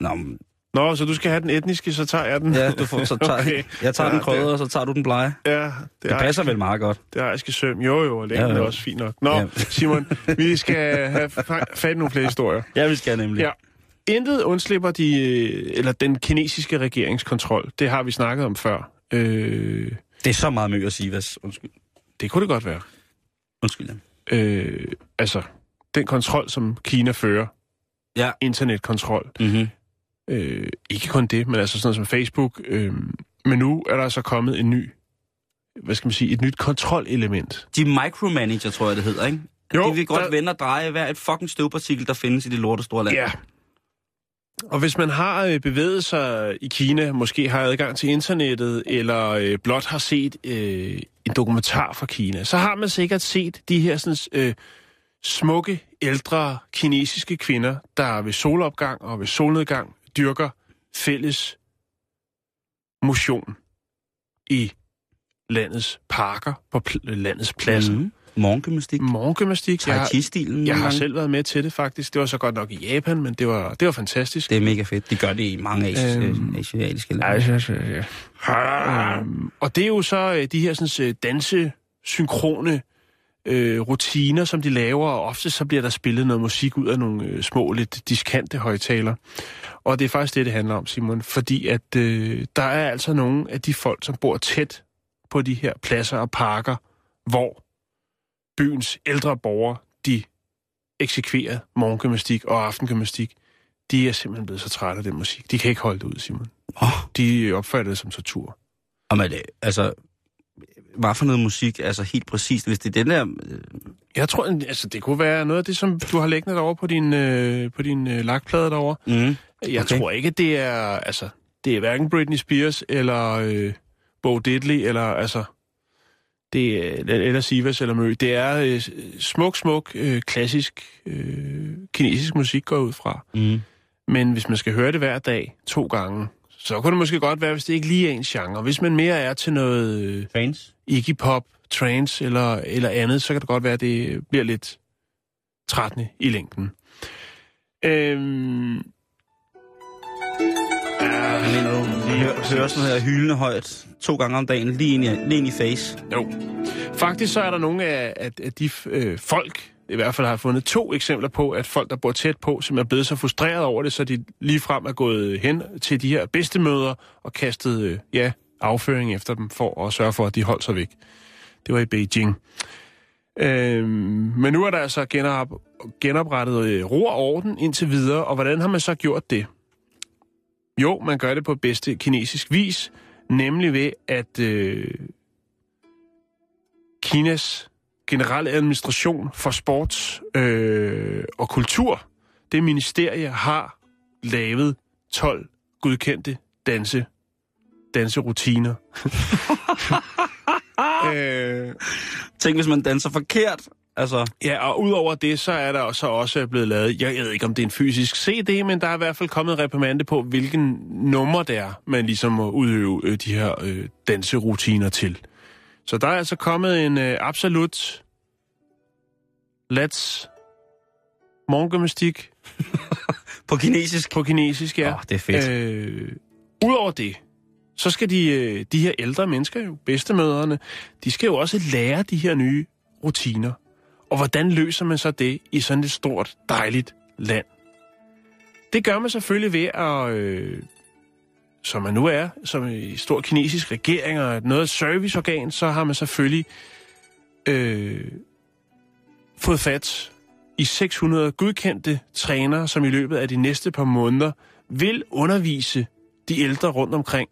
Nå, men, Nå, så du skal have den etniske, så tager jeg den. ja, du får, så tager, Okay. jeg tager Ja, den krødder, det- og så tager du den blege. Ja, Det, det, passer vel meget godt. Det har skal søm. Jo, jo, og længden Ja, ja, ja. er også fint nok. Nå, Ja. ja. Simon, vi skal have fa- fat nogle flere historier. Ja, vi skal nemlig. Ja. Intet undslipper de, eller den kinesiske regeringskontrol. Det har vi snakket om før. Øh, Det er så meget møg at sige, hvad... Undskyld. det kunne det godt være. Undskyld. Jan. Øh, altså, den kontrol, som Kina fører, Ja. internetkontrol, Mm-hmm. øh, ikke kun det, men altså sådan noget som Facebook. Øh, men nu er der så kommet en ny, hvad skal man sige, et nyt kontrolelement. De micromanager, tror jeg, det hedder, ikke? Jo, de vil godt der- vende og dreje hver et fucking støvpartikel, der findes i det lorte store land. Ja. Og hvis man har øh, bevæget sig i Kina, måske har adgang til internettet, eller øh, blot har set øh, en dokumentar fra Kina, så har man sikkert set de her sådan, øh, smukke, ældre kinesiske kvinder, der ved solopgang og ved solnedgang dyrker fælles motion i landets parker, på pl- landets pladser. Mm. Morgengymnastik. Morgengymnastik. Jeg, har- jeg har selv været med til det faktisk. Det var så godt nok i Japan, men det var, det var fantastisk. Det er mega fedt. De gør det i mange asi- Øhm, asiatiske Ja, lande. ja, ja. Øhm, og det er jo så øh, de her sådan, øh, danse-synkrone øh, rutiner, som de laver, og ofte så bliver der spillet noget musik ud af nogle øh, små, lidt diskante højtaler. Og det er faktisk det, det handler om, Simon, fordi at øh, der er altså nogle af de folk, som bor tæt på de her pladser og parker, hvor byens ældre borgere, de eksekverer morgengymnastik og aftengymnastik, de er simpelthen blevet så trætte af den musik. De kan ikke holde det ud, Simon. Åh, De opfatter det som tortur. og med det, altså, hvad for noget musik, altså helt præcist, hvis det er den der... øh, Jeg tror, altså, det kunne være noget af det, som du har liggende derovre på din, øh, på din øh, lakplade derovre. Mm, Jeg Okay. tror ikke, det er, altså, det er hverken Britney Spears eller øh, Bo Diddley, eller altså, det er, eller Sivas eller Mø. Det er øh, smuk, smuk, øh, klassisk øh, kinesisk musik, går ud fra. mm. Men hvis man skal høre det hver dag, to gange, så kunne det måske godt være, hvis det ikke lige er en genre. Hvis man mere er til noget øh, Fans? Iggy Pop, trance eller, eller andet, så kan det godt være, at det bliver lidt trættende i længden. Øhm, men du hører, hører sådan her hyldende højt to gange om dagen, lige ind i, lige ind i face. Jo. Faktisk så er der nogle af, af, af de øh, folk, i hvert fald har fundet to eksempler på, at folk, der bor tæt på, som er blevet så frustreret over det, så de lige frem er gået hen til de her bedstemøder og kastet øh, ja, afføring efter dem for at sørge for, at de holdt sig væk. Det var i Beijing. Øhm, men nu er der altså genop, genoprettet øh, ro og orden indtil videre, og hvordan har man så gjort det? Jo, man gør det på bedste kinesisk vis, nemlig ved at øh, Kinas generelle administration for sport øh, og kultur, det ministerie har lavet 12 godkendte danse, danserutiner. øh, Tænk, hvis man danser forkert. Altså, ja, og udover det, så er der så også blevet lavet, jeg ved ikke, om det er en fysisk CD, men der er i hvert fald kommet reprimande på, hvilken nummer det er, man ligesom må udøve øh, de her øh, danserutiner til. Så der er altså kommet en øh, absolut let's morgengymnastik på kinesisk. på kinesisk, ja. Åh, det er fedt. Øh, Udover det, så skal de, øh, de her ældre mennesker, jo bedstemøderne, de skal jo også lære de her nye rutiner. Og hvordan løser man så det i sådan et stort, dejligt land? Det gør man selvfølgelig ved at, øh, som man nu er, som i stor kinesisk regering og noget serviceorgan, så har man selvfølgelig øh, fået fat i 600 godkendte trænere, som i løbet af de næste par måneder vil undervise de ældre rundt omkring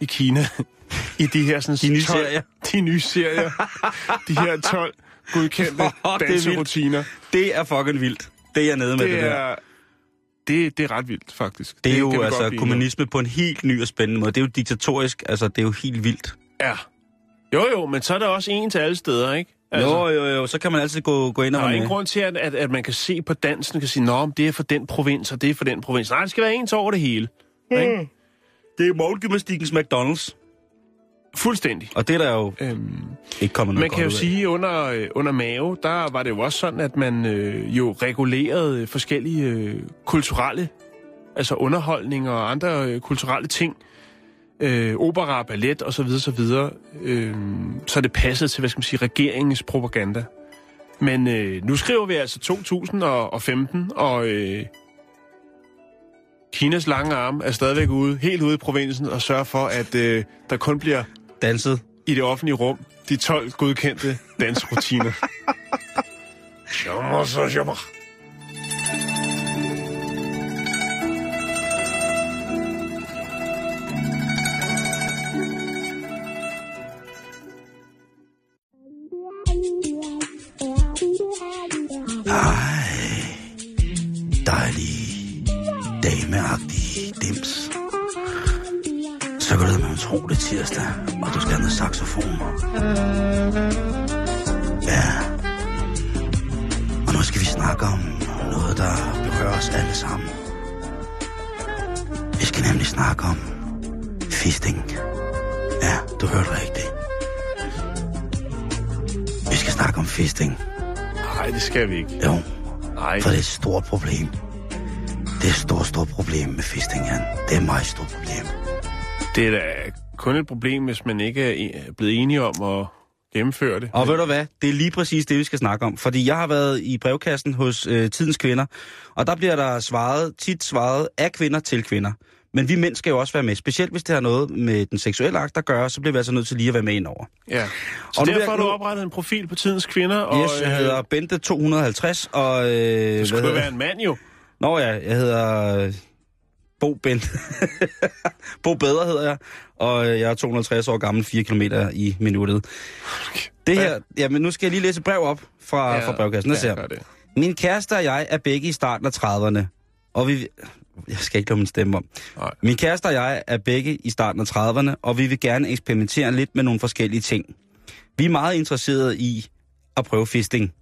i Kina i de her sådan, De nye 12, serier. De nye serier. de her 12 godkendte Åh, det er danserutiner. Det er fucking vildt. Det er jeg nede med det, Det der. er, det, det er ret vildt, faktisk. Det er jo altså kommunisme på en helt ny og spændende måde. Det er jo diktatorisk, altså det er jo helt vildt. Ja. Jo, jo, men så er der også en til alle steder, ikke? Altså, jo, jo, jo, så kan man altid gå, gå ind Der og er være ingen grund til, at, at, at man kan se på dansen og kan sige, Nå, det er for den provins, og det er for den provins. Nej, det skal være ens over det hele. Ikke? Det er morgengymnastikkens McDonald's. Fuldstændig. Og det er der jo Øhm, ikke kommet noget man kan jo af. sige, under, øh, under Mao, der var det jo også sådan, at man øh, jo regulerede forskellige øh, kulturelle, altså underholdning og andre øh, kulturelle ting, øh, opera, ballet osv. osv., øh, så det passede til, hvad skal man sige, regeringens propaganda. Men øh, nu skriver vi altså 2015, og øh, Kinas lange arm er stadigvæk ude, helt ude i provinsen, og sørger for, at øh, der kun bliver Danset. i det offentlige rum de 12 godkendte dansrutiner. Jammer så jammer. Dejlig, dameagtig dims. Så går det med tro det tirsdag, skal vi ikke. Jo, Nej. for det er et stort problem. Det er et stort, stort problem med fisting, Jan. Det er et meget stort problem. Det er da kun et problem, hvis man ikke er blevet enige om at gennemføre det. Og ved du hvad? Det er lige præcis det, vi skal snakke om. Fordi jeg har været i brevkassen hos øh, Tidens Kvinder, og der bliver der svaret, tit svaret af kvinder til kvinder. Men vi mænd skal jo også være med. Specielt hvis det har noget med den seksuelle akt at gøre, så bliver vi altså nødt til lige at være med ind over. Ja. Så Og derfor jeg- har du oprettet en profil på Tidens Kvinder, og Yes, jeg hedder Bente 250, og... Øh, det skulle være en mand jo. Nå ja, jeg hedder øh, Bo Bent. Bo Bedre hedder jeg, og øh, jeg er 250 år gammel, 4 km i minuttet. Det her, jamen nu skal jeg lige læse brev op fra, ja, fra brevkassen. Ja, ser. Min kæreste og jeg er begge i starten af 30'erne, og vi... Jeg skal ikke lade min stemme om. Nej. Min kæreste og jeg er begge i starten af 30'erne, og vi vil gerne eksperimentere lidt med nogle forskellige ting. Vi er meget interesserede i at prøve fisting.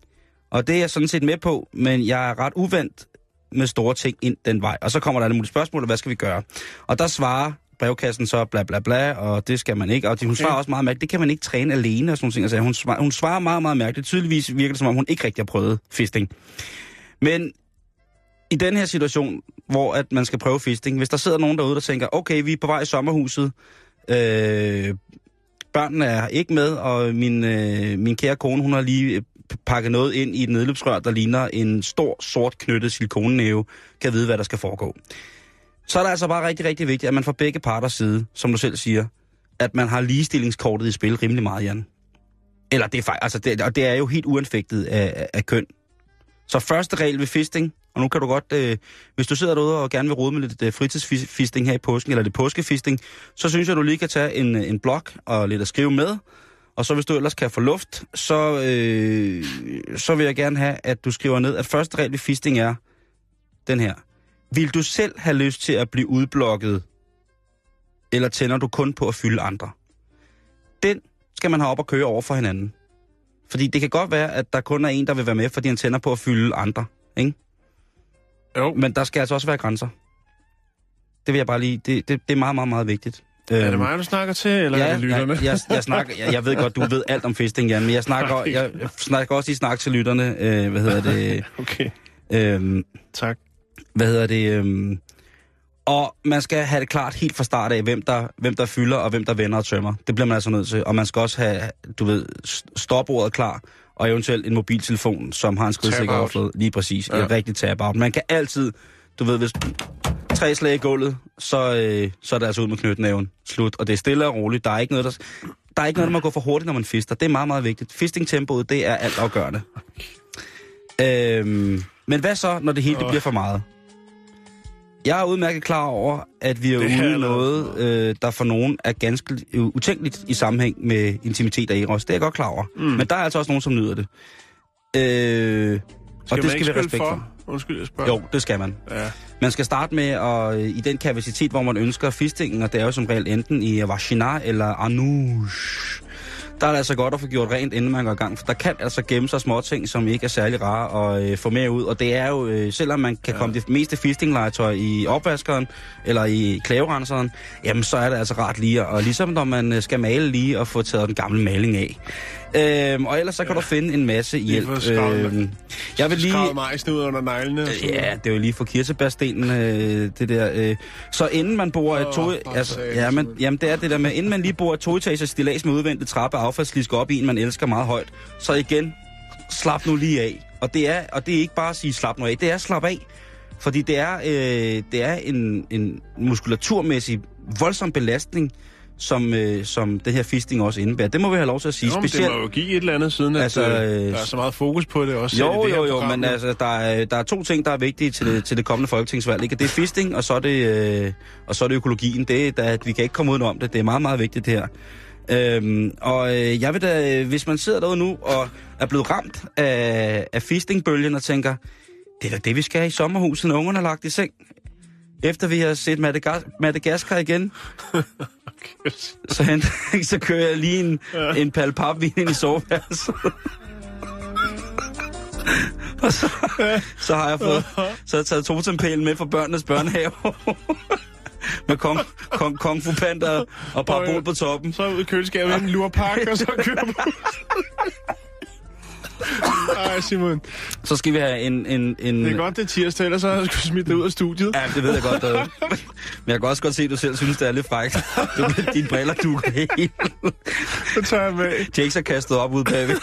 Og det er jeg sådan set med på, men jeg er ret uvandt med store ting ind den vej. Og så kommer der alle mulige spørgsmål, og hvad skal vi gøre? Og der svarer brevkassen så bla bla bla, og det skal man ikke. Og hun svarer også meget mærkeligt, det kan man ikke træne alene og sådan nogle ting. Altså, hun, svarer, hun svarer meget, meget mærkeligt. Tydeligvis virker det, som om hun ikke rigtig har prøvet fisting. Men i den her situation, hvor at man skal prøve fisting, hvis der sidder nogen derude, der tænker, okay, vi er på vej i sommerhuset, øh, børnene er ikke med, og min, øh, min kære kone, hun har lige øh, pakket noget ind i et nedløbsrør, der ligner en stor, sort knyttet silikonenæve, kan vide, hvad der skal foregå. Så er det altså bare rigtig, rigtig vigtigt, at man fra begge parters side, som du selv siger, at man har ligestillingskortet i spil rimelig meget, Jan. Eller det er faktisk, altså det, og det er jo helt uanfægtet af, af, af køn. Så første regel ved fisting, og nu kan du godt, øh, hvis du sidder derude og gerne vil rode med lidt øh, fritidsfisting her i påsken, eller lidt påskefisting, så synes jeg, du lige kan tage en, øh, en blok og lidt at skrive med. Og så hvis du ellers kan få luft, så, øh, så vil jeg gerne have, at du skriver ned, at første regel ved fisting er den her. Vil du selv have lyst til at blive udblokket, eller tænder du kun på at fylde andre? Den skal man have op og køre over for hinanden. Fordi det kan godt være, at der kun er en, der vil være med, fordi han tænder på at fylde andre. Ikke? Jo, Men der skal altså også være grænser. Det vil jeg bare lige... Det, det, det er meget, meget, meget vigtigt. er Øhm, det mig, du snakker til, eller ja, er det lytterne? Jeg, jeg, jeg, snakker, jeg, jeg ved godt, du ved alt om fisting, Jan, men jeg snakker, jeg, jeg snakker også lige snak til lytterne. Øh, hvad hedder det? Okay, Øh, tak. hvad hedder det? Øh, og man skal have det klart helt fra start af, hvem der, hvem der fylder og hvem der vender og tømmer. Det bliver man altså nødt til. Og man skal også have, du ved, stopordet klar, og eventuelt en mobiltelefon, som har en skridsikker overflade. Lige præcis. Ja. En rigtig tap-out. Man kan altid, du ved, hvis tre slag i gulvet, så, øh, så er det altså ud med knytnæven. Slut. Og det er stille og roligt. Der er ikke noget, der, der, er ikke noget, der må gå for hurtigt, når man fister. Det er meget, meget vigtigt. Fisting-tempoet, det er alt afgørende. Øhm, men hvad så, når det hele det bliver for meget? Jeg er udmærket klar over, at vi er Det ude i noget, øh, der for nogen er ganske utænkeligt i sammenhæng med intimitet og eros. Det er jeg godt klar over. Mm. Men der er altså også nogen, som nyder det. Øh, og det skal vi spille respekt for. Undskyld, jeg spørger. Jo, det skal man. Ja. Man skal starte med at, øh, i den kapacitet, hvor man ønsker fistingen, og det er jo som regel enten i vagina eller anus. Der er det altså godt at få gjort rent, inden man går i gang, for der kan altså gemme sig små ting, som ikke er særlig rare at øh, få med ud. Og det er jo, øh, selvom man kan ja. komme det meste fistinglegetøj i opvaskeren eller i klæverenseren, jamen så er det altså rart lige, og ligesom når man øh, skal male lige og få taget den gamle maling af. Øhm, og ellers så kan ja. du finde en masse hjælp. Øhm, jeg vil lige... Majsen ud under neglene. sådan Ja, det er jo lige for kirsebærstenen, øh, det der. Øh. Så inden man bor et to... Altså, ja, Simon. jamen, det er det der med, inden man lige bor et toetagers stillads med udvendt trappe og affaldslisk op i en, man elsker meget højt, så igen, slap nu lige af. Og det er, og det er ikke bare at sige slap nu af, det er slap af. Fordi det er, øh, det er en, en muskulaturmæssig voldsom belastning, som, øh, som det her fisting også indebærer. Det må vi have lov til at sige. Jo, men det må jo give et eller andet, siden at Altså, altså, øh, øh, der er så meget fokus på det også. Jo, det jo, jo, program men altså, der er, der er to ting, der er vigtige til det, til det kommende folketingsvalg. Ikke? Det er fisting, og så er det, øh, og så er det økologien. Det, er, der, vi kan ikke komme udenom det. Det er meget, meget vigtigt, det her. Øhm, og øh, jeg vil da, hvis man sidder derude nu og er blevet ramt af, af fistingbølgen og tænker, det er da det, vi skal have i sommerhuset, når ungerne er lagt i seng. Efter vi har set Madagas- Madagaskar igen, så, henter, så kører jeg lige en, ja. en pal papvin ind i soveværelset. og så, så har jeg fået så har jeg taget totempælen med fra børnenes børnehave. med kong, kong, kong fu panda og parabol på toppen. Så ud i køleskabet en lurpakke, og så kører på. Ej, Simon. Så skal vi have en... en, en Det er godt, det er tirsdag, ellers så har jeg skulle smidt det ud af studiet. Ja, det ved jeg godt. Uh. Men jeg kan også godt se, at du selv synes, det er lidt frækt. Du, dine briller dukker helt. Så tager jeg med. Jakes er kastet op ude bagved.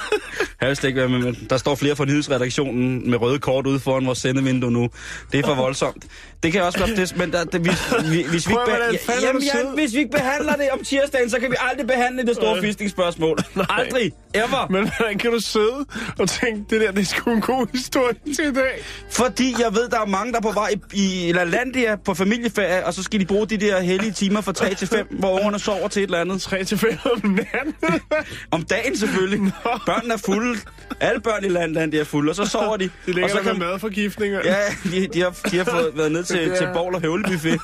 Hashtag være med, men der står flere fra nyhedsredaktionen med røde kort ude foran vores sendevindue nu. Det er for voldsomt. Det kan også godt, det, men der, det, hvis, vi, hvis, vi ikke er jamen, hvis vi ikke behandler det om tirsdagen, så kan vi aldrig behandle det store fistingspørgsmål. Aldrig. Ever. Men hvordan kan du sidde og tænke, det der, det er sgu en god historie til i dag? Fordi jeg ved, der er mange, der er på vej i, i LaLandia på familieferie, og så skal de bruge de der hellige timer fra 3 til 5, hvor ungerne sover til et eller andet. 3 til 5 om natten. Om dagen selvfølgelig. Børnene er fulde. Alle børn i LaLandia er fulde, og så sover de. De og ligger så der med madforgiftninger. Ja, de, de, har, de har fået været ned til, til Borg og Høvlebuffet.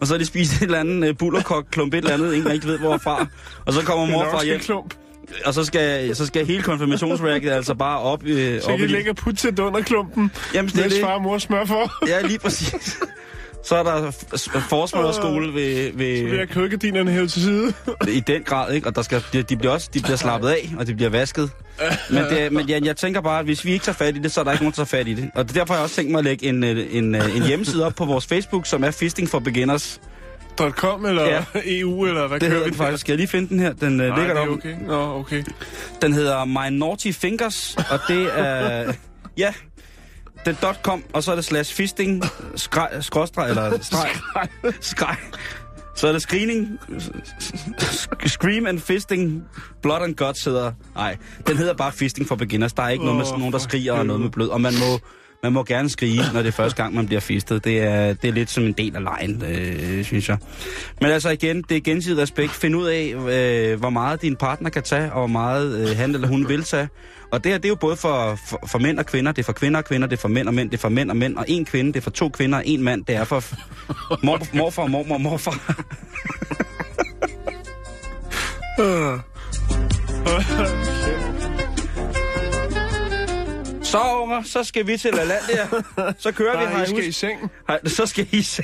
Og så har de spist et eller andet uh, bullerkok, klump et eller andet, ingen rigtig ved hvorfra. Og så kommer morfar hjem, klump. og så skal, så skal hele konfirmationsrækket altså bare op, øh, Så op kan i og putte til under klumpen. Jamen, det er Mens det. far og mor smør for. Ja, lige præcis. Så er der f- forsmørskole ved, Så bliver ved, kødgardinerne hævet til side. i den grad, ikke? Og der skal, de, de, bliver også de bliver slappet af, og de bliver vasket. Men, det, men Jan, jeg tænker bare, at hvis vi ikke tager fat i det, så er der ikke nogen, der tager fat i det. Og det, derfor har jeg også tænkt mig at lægge en, øh, en, øh, en hjemmeside op på vores Facebook, som er Fisting for Beginners. .com eller Ja. EU, eller hvad Det kører hedder vi den faktisk. Skal jeg lige finde den her? Den øh, Nej, ligger det er deroppe. okay. Nå, okay. Den hedder My Naughty Fingers, og det er... Ja, det er .com, og så er det slash fisting, skrej, skråstreg, eller streg, skrej. Så er det screening, scream and fisting, blood and guts hedder... Nej, den hedder bare fisting for beginners. Der er ikke oh, noget med sådan nogen, der skriger og noget med blød. Og man må, man må gerne skrige, når det er første gang, man bliver fistet. Det er, det er lidt som en del af lejen, øh, synes jeg. Men altså igen, det er gensidig respekt. Find ud af, øh, hvor meget din partner kan tage, og hvor meget øh, han eller hun vil tage. Og det her, det er jo både for, for, for mænd og kvinder. Det er for kvinder og kvinder, det er for mænd og mænd, det er for mænd og mænd. Og en kvinde, det er for to kvinder og en mand. Det er for mor, morfar og mormor og morfar. Så, unger, så skal vi til LaLandia. Så kører vi Nej, her I skal i seng. Hej, så skal I se.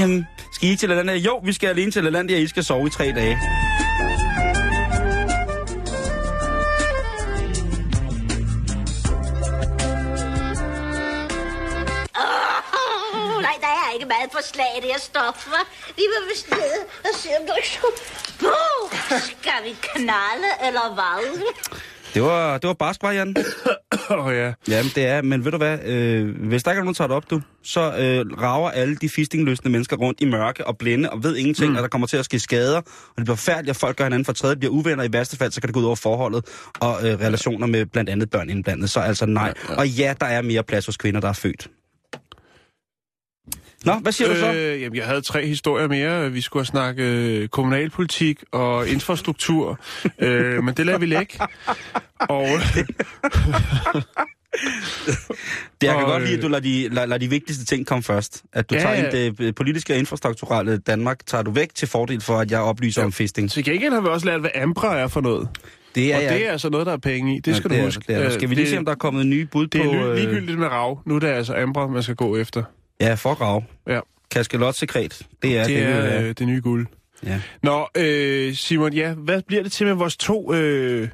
Jamen, skal I til LaLandia? Jo, vi skal alene til LaLandia, I skal sove i tre dage. Der er ikke meget forslag i det her stof, hva'? Vi vil vist ned og se, om der er så... Oh, skal vi knalde, eller hvad? Det var, det var barsk, var Jan? Åh oh, ja. Jamen, det er, men ved du hvad, øh, hvis der ikke er nogen, der tager det op, du, så øh, rager alle de fistingløsende mennesker rundt i mørke og blinde og ved ingenting, mm. at der kommer til at ske skader, og det bliver færdigt, at folk gør hinanden for tredje, bliver uvenner i værste fald, så kan det gå ud over forholdet og øh, relationer med blandt andet børn indblandet. Så altså nej. Ja, ja. Og ja, der er mere plads hos kvinder, der er født. Nå, hvad siger øh... du så? Øh, jamen, jeg havde tre historier mere. Vi skulle have snakket øh, kommunalpolitik og infrastruktur, øh, men det lader vi lægge. Og, Det, jeg kan Og, godt lide, at øh, du lader de, lader, lader de vigtigste ting komme først. At du Ja, tager ind det øh, politiske og infrastrukturelle Danmark, tager du væk til fordel for, at jeg oplyser ja. om fisting. til gengæld har vi også lært, hvad Ambra er for noget. Det og jeg- det er altså noget, der er penge i. Det skal ja, du er- huske. Det er. Øh, skal vi lige det- se, om der er kommet nye bud Det på... er øh, ly- ligegyldigt med rav. Nu er det altså Ambra, man skal gå efter. Ja, for grav. Ja. Kaskelotsekret. Det er det, det, er det, øh, det nye guld. Ja. Nå, øh, Simon, ja, hvad bliver det til med vores to, øh,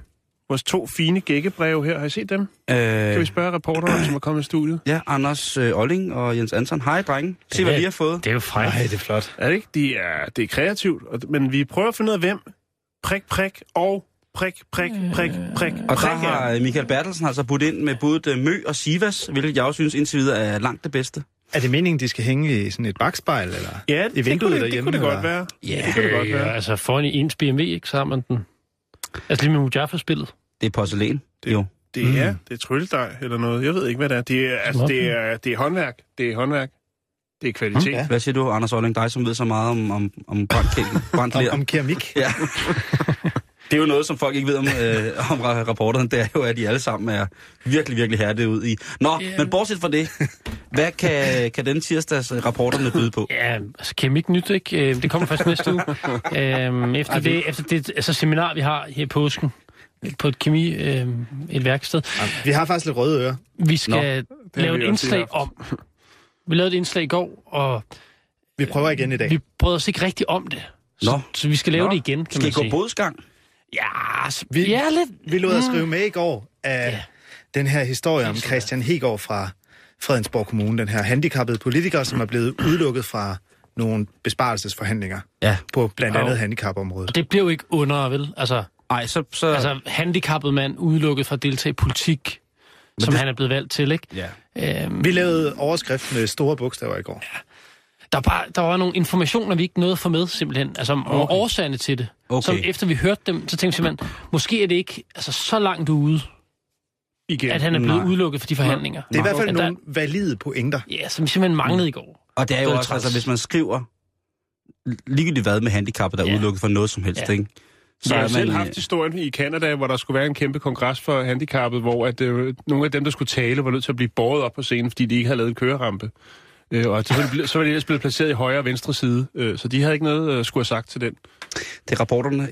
vores to fine gækkebreve her? Har I set dem? Kan vi Øh, spørge reporteren, som er kommet i studiet? ja, Anders øh, Olling og Jens Anton. Hej, drenge. Se, hvad vi har fået. Det er jo frækt. Nej, det er flot. Er det ikke? De er, det er kreativt, og- men vi prøver at finde ud af, hvem prik, prik og prik, prik, prik, prik, Og prik der har øh, Michael Bertelsen altså budt ind med både øh, Mø og Sivas, hvilket jeg også synes indtil videre er langt det bedste. Er det meningen, de skal hænge i sådan et bagspejl, eller? Ja, I det, vinduet kunne det, det derhjemme, kunne det godt være. Ja, det kunne det godt være. altså foran i ens BMW, ikke? Så har man den. Altså lige med Mujaffa-spillet. Det er porcelæn. Det- Jo. Det er, det er trylledej eller noget. Jeg ved ikke, hvad det er. Det er, altså, det er, det er håndværk. Det er håndværk. Det er kvalitet. Ja. Hvad siger du, Anders Olling, dig som ved så meget om, om, om brændt, brændt Om, om keramik? Ja. Det er jo noget, som folk ikke ved om, øh, om ra- rapporterne. Det er jo, at de alle sammen er virkelig, virkelig hærdet ud i. Nå, Ja. men bortset fra det, hvad kan, kan den tirsdags øh, rapporterne byde på? Ja, altså keramik nyt, ikke? Øh, Det kommer først næste uge. Øhm, efter, det, efter det altså, seminar, vi har her i påsken, på et kemi, øh, et værksted. Vi har faktisk lidt røde ører. Vi skal har lave vi et indslag om... Vi lavede et indslag i går, og Vi prøver igen i dag. vi brød os ikke rigtig om det. Så, Nå. så vi skal lave Nå. det igen, kan Skal I man gå sige. bodsgang? Ja, s- Vi- ja, lidt. Vi lod os skrive med i går af Ja. den her historie om Christian Hegård fra Fredensborg Kommune, den her handicappede politiker, som er blevet udelukket fra nogle besparelsesforhandlinger Ja. på blandt andet handicapområdet. Og det blev ikke under, vel? Altså, Ej, så... så altså handicappet mand udelukket fra at deltage i politik, som det- han er blevet valgt til, ikke? ja. Øhm, Vi lavede overskrift med store bogstaver i går. Der, var bare, der var nogle informationer, vi ikke nåede at få med, simpelthen. Altså, okay. Okay. årsagerne til det. Okay. Som efter vi hørte dem, så tænkte vi simpelthen, måske er det ikke altså, så langt ude, Igen. at han er blevet Nej. udelukket for de forhandlinger. Det er i hvert fald der- nogle valide pointer. Ja, som vi simpelthen manglede i går. Og det er jo også, altså, hvis man skriver ligegyldigt hvad med handicappet, der er Ja. udelukket for noget som helst, Ja. ikke? Så jeg har selv haft øh, historien i Canada, hvor der skulle være en kæmpe kongres for handicappet, hvor at, øh, nogle af dem, der skulle tale, var nødt til at blive båret op på scenen, fordi de ikke havde lavet en kørerampe. Øh, og så var, de, så var de ellers blevet placeret i højre og venstre side, øh, så de havde ikke noget øh, skulle have sagt til den. Det er rapporterne